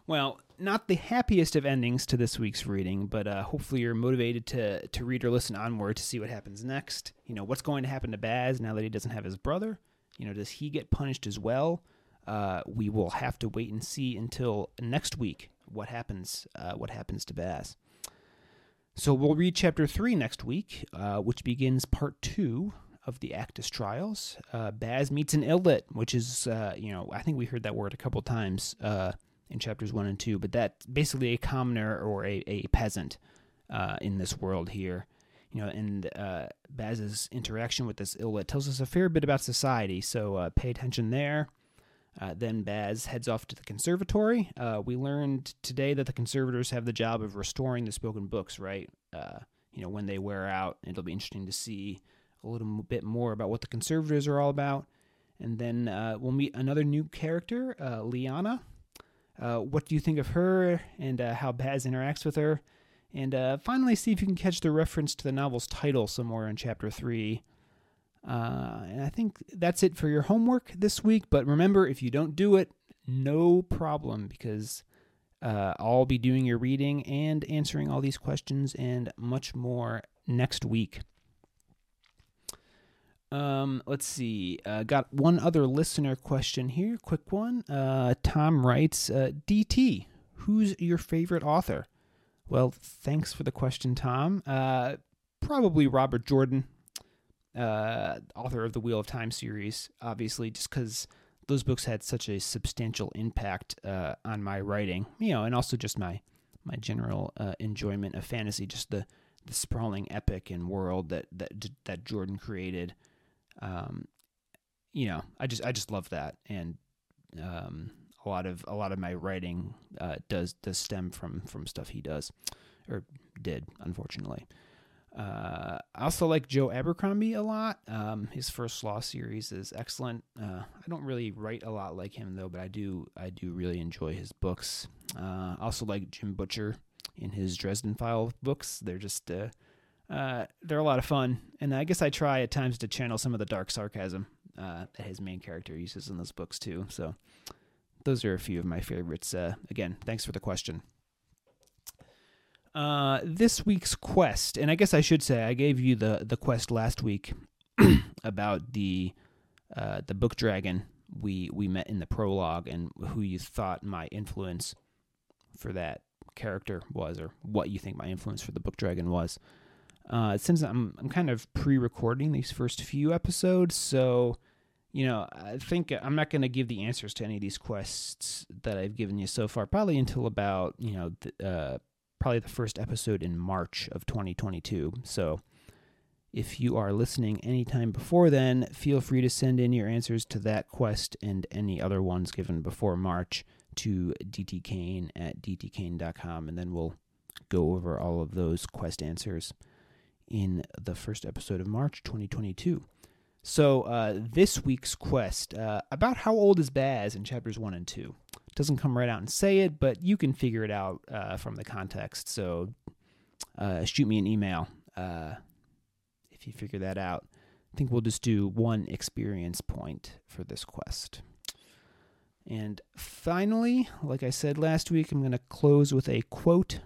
well, not the happiest of endings to this week's reading, but uh, hopefully you're motivated to to read or listen onward to see what happens next. You know, what's going to happen to Baz now that he doesn't have his brother? You know, does he get punished as well? Uh, we will have to wait and see until next week what happens. Uh, what happens to Baz? So we'll read chapter three next week, uh, which begins part two of the Acktus trials. Uh, Baz meets an Illit, which is, uh, you know, I think we heard that word a couple times uh, in chapters one and two, but that's basically a commoner or a, a peasant uh, in this world here. You know, and uh, Baz's interaction with this Illit tells us a fair bit about society, so uh, pay attention there. Uh, then Baz heads off to the conservatory. Uh, we learned today that the conservators have the job of restoring the spoken books, right? Uh, you know, when they wear out, it'll be interesting to see a little bit more about what the conservators are all about. And then uh, we'll meet another new character, uh, Liana. Uh, what do you think of her and how Baz interacts with her? And finally, see if you can catch the reference to the novel's title somewhere in chapter 3. Uh, and I think that's it for your homework this week. But remember, if you don't do it, no problem because uh, I'll be doing your reading and answering all these questions and much more next week. Um, let's see. Uh, got one other listener question here. Quick one. Uh, Tom writes, uh, "DT, who's your favorite author?" Well, thanks for the question, Tom. Uh, probably Robert Jordan uh, author of the Wheel of Time series, obviously, just because those books had such a substantial impact uh, on my writing, you know, and also just my my general uh, enjoyment of fantasy, just the the sprawling epic and world that that that Jordan created. Um, you know, I just I just love that, and um, a lot of a lot of my writing uh, does does stem from from stuff he does or did, unfortunately. Uh, I also like Joe Abercrombie a lot. Um, his first Law series is excellent. Uh, I don't really write a lot like him though, but I do I do really enjoy his books. Uh, also like Jim Butcher in his Dresden File books. They're just uh, uh, they're a lot of fun, and I guess I try at times to channel some of the dark sarcasm uh, that his main character uses in those books too. So those are a few of my favorites. again, thanks for the question. Uh, this week's quest, and I guess I should say I gave you the the quest last week about the uh, the book dragon we we met in the prologue and who you thought my influence for that character was, or what you think my influence for the book dragon was. Uh, since I'm I'm kind of pre-recording these first few episodes, so you know I think I'm not going to give the answers to any of these quests that I've given you so far, probably until about you know. Uh, probably the first episode in March of 2022. So if you are listening anytime before then, feel free to send in your answers to that quest and any other ones given before March to dtkane at dtkane.com, and then we'll go over all of those quest answers in the first episode of March 2022. So, uh, this week's quest uh, about how old is Baz in chapters 1 and 2? doesn't come right out and say it, but you can figure it out uh, from the context. So uh, shoot me an email uh, if you figure that out. I think we'll just do one experience point for this quest. And finally, like I said last week, I'm going to close with a quote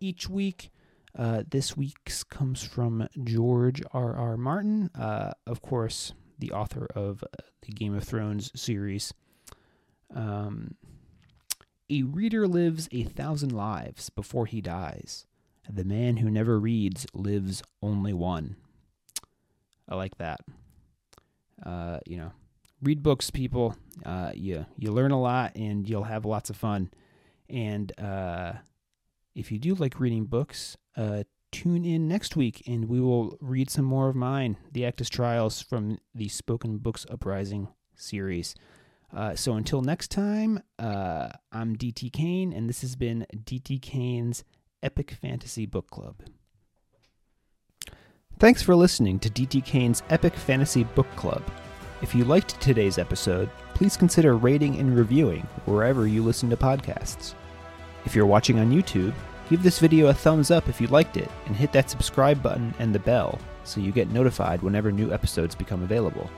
each week. Uh, this week's comes from George R. R. Martin, uh, of course, the author of the Game of Thrones series. Um, a reader lives a thousand lives before he dies. The man who never reads lives only one. I like that. Uh, you know, read books, people. Uh, you you learn a lot, and you'll have lots of fun. And uh, if you do like reading books, uh, tune in next week, and we will read some more of mine, the Acktus Trials from the Spoken Books Uprising series. Uh, so until next time, uh, I'm DT Kane, and this has been DT Kane's Epic Fantasy Book Club. Thanks for listening to DT Kane's Epic Fantasy Book Club. If you liked today's episode, please consider rating and reviewing wherever you listen to podcasts. If you're watching on YouTube, give this video a thumbs up if you liked it and hit that subscribe button and the bell so you get notified whenever new episodes become available.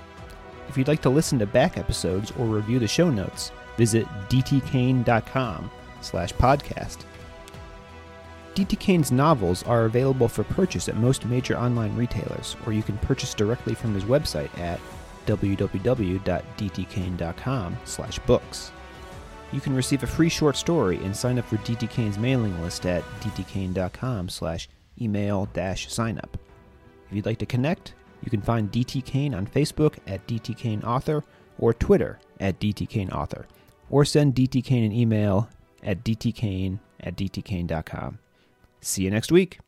If you'd like to listen to back episodes or review the show notes, visit dtkane.com slash podcast. DT Kane's novels are available for purchase at most major online retailers, or you can purchase directly from his website at www.dtkane.com slash books. You can receive a free short story and sign up for DT Kane's mailing list at dtkane.com slash email dash sign up. If you'd like to connect, you can find DT Kane on Facebook at DT Kane Author or Twitter at DT Kane Author, or send DT Kane an email at dtkane at dtkane.com. See you next week.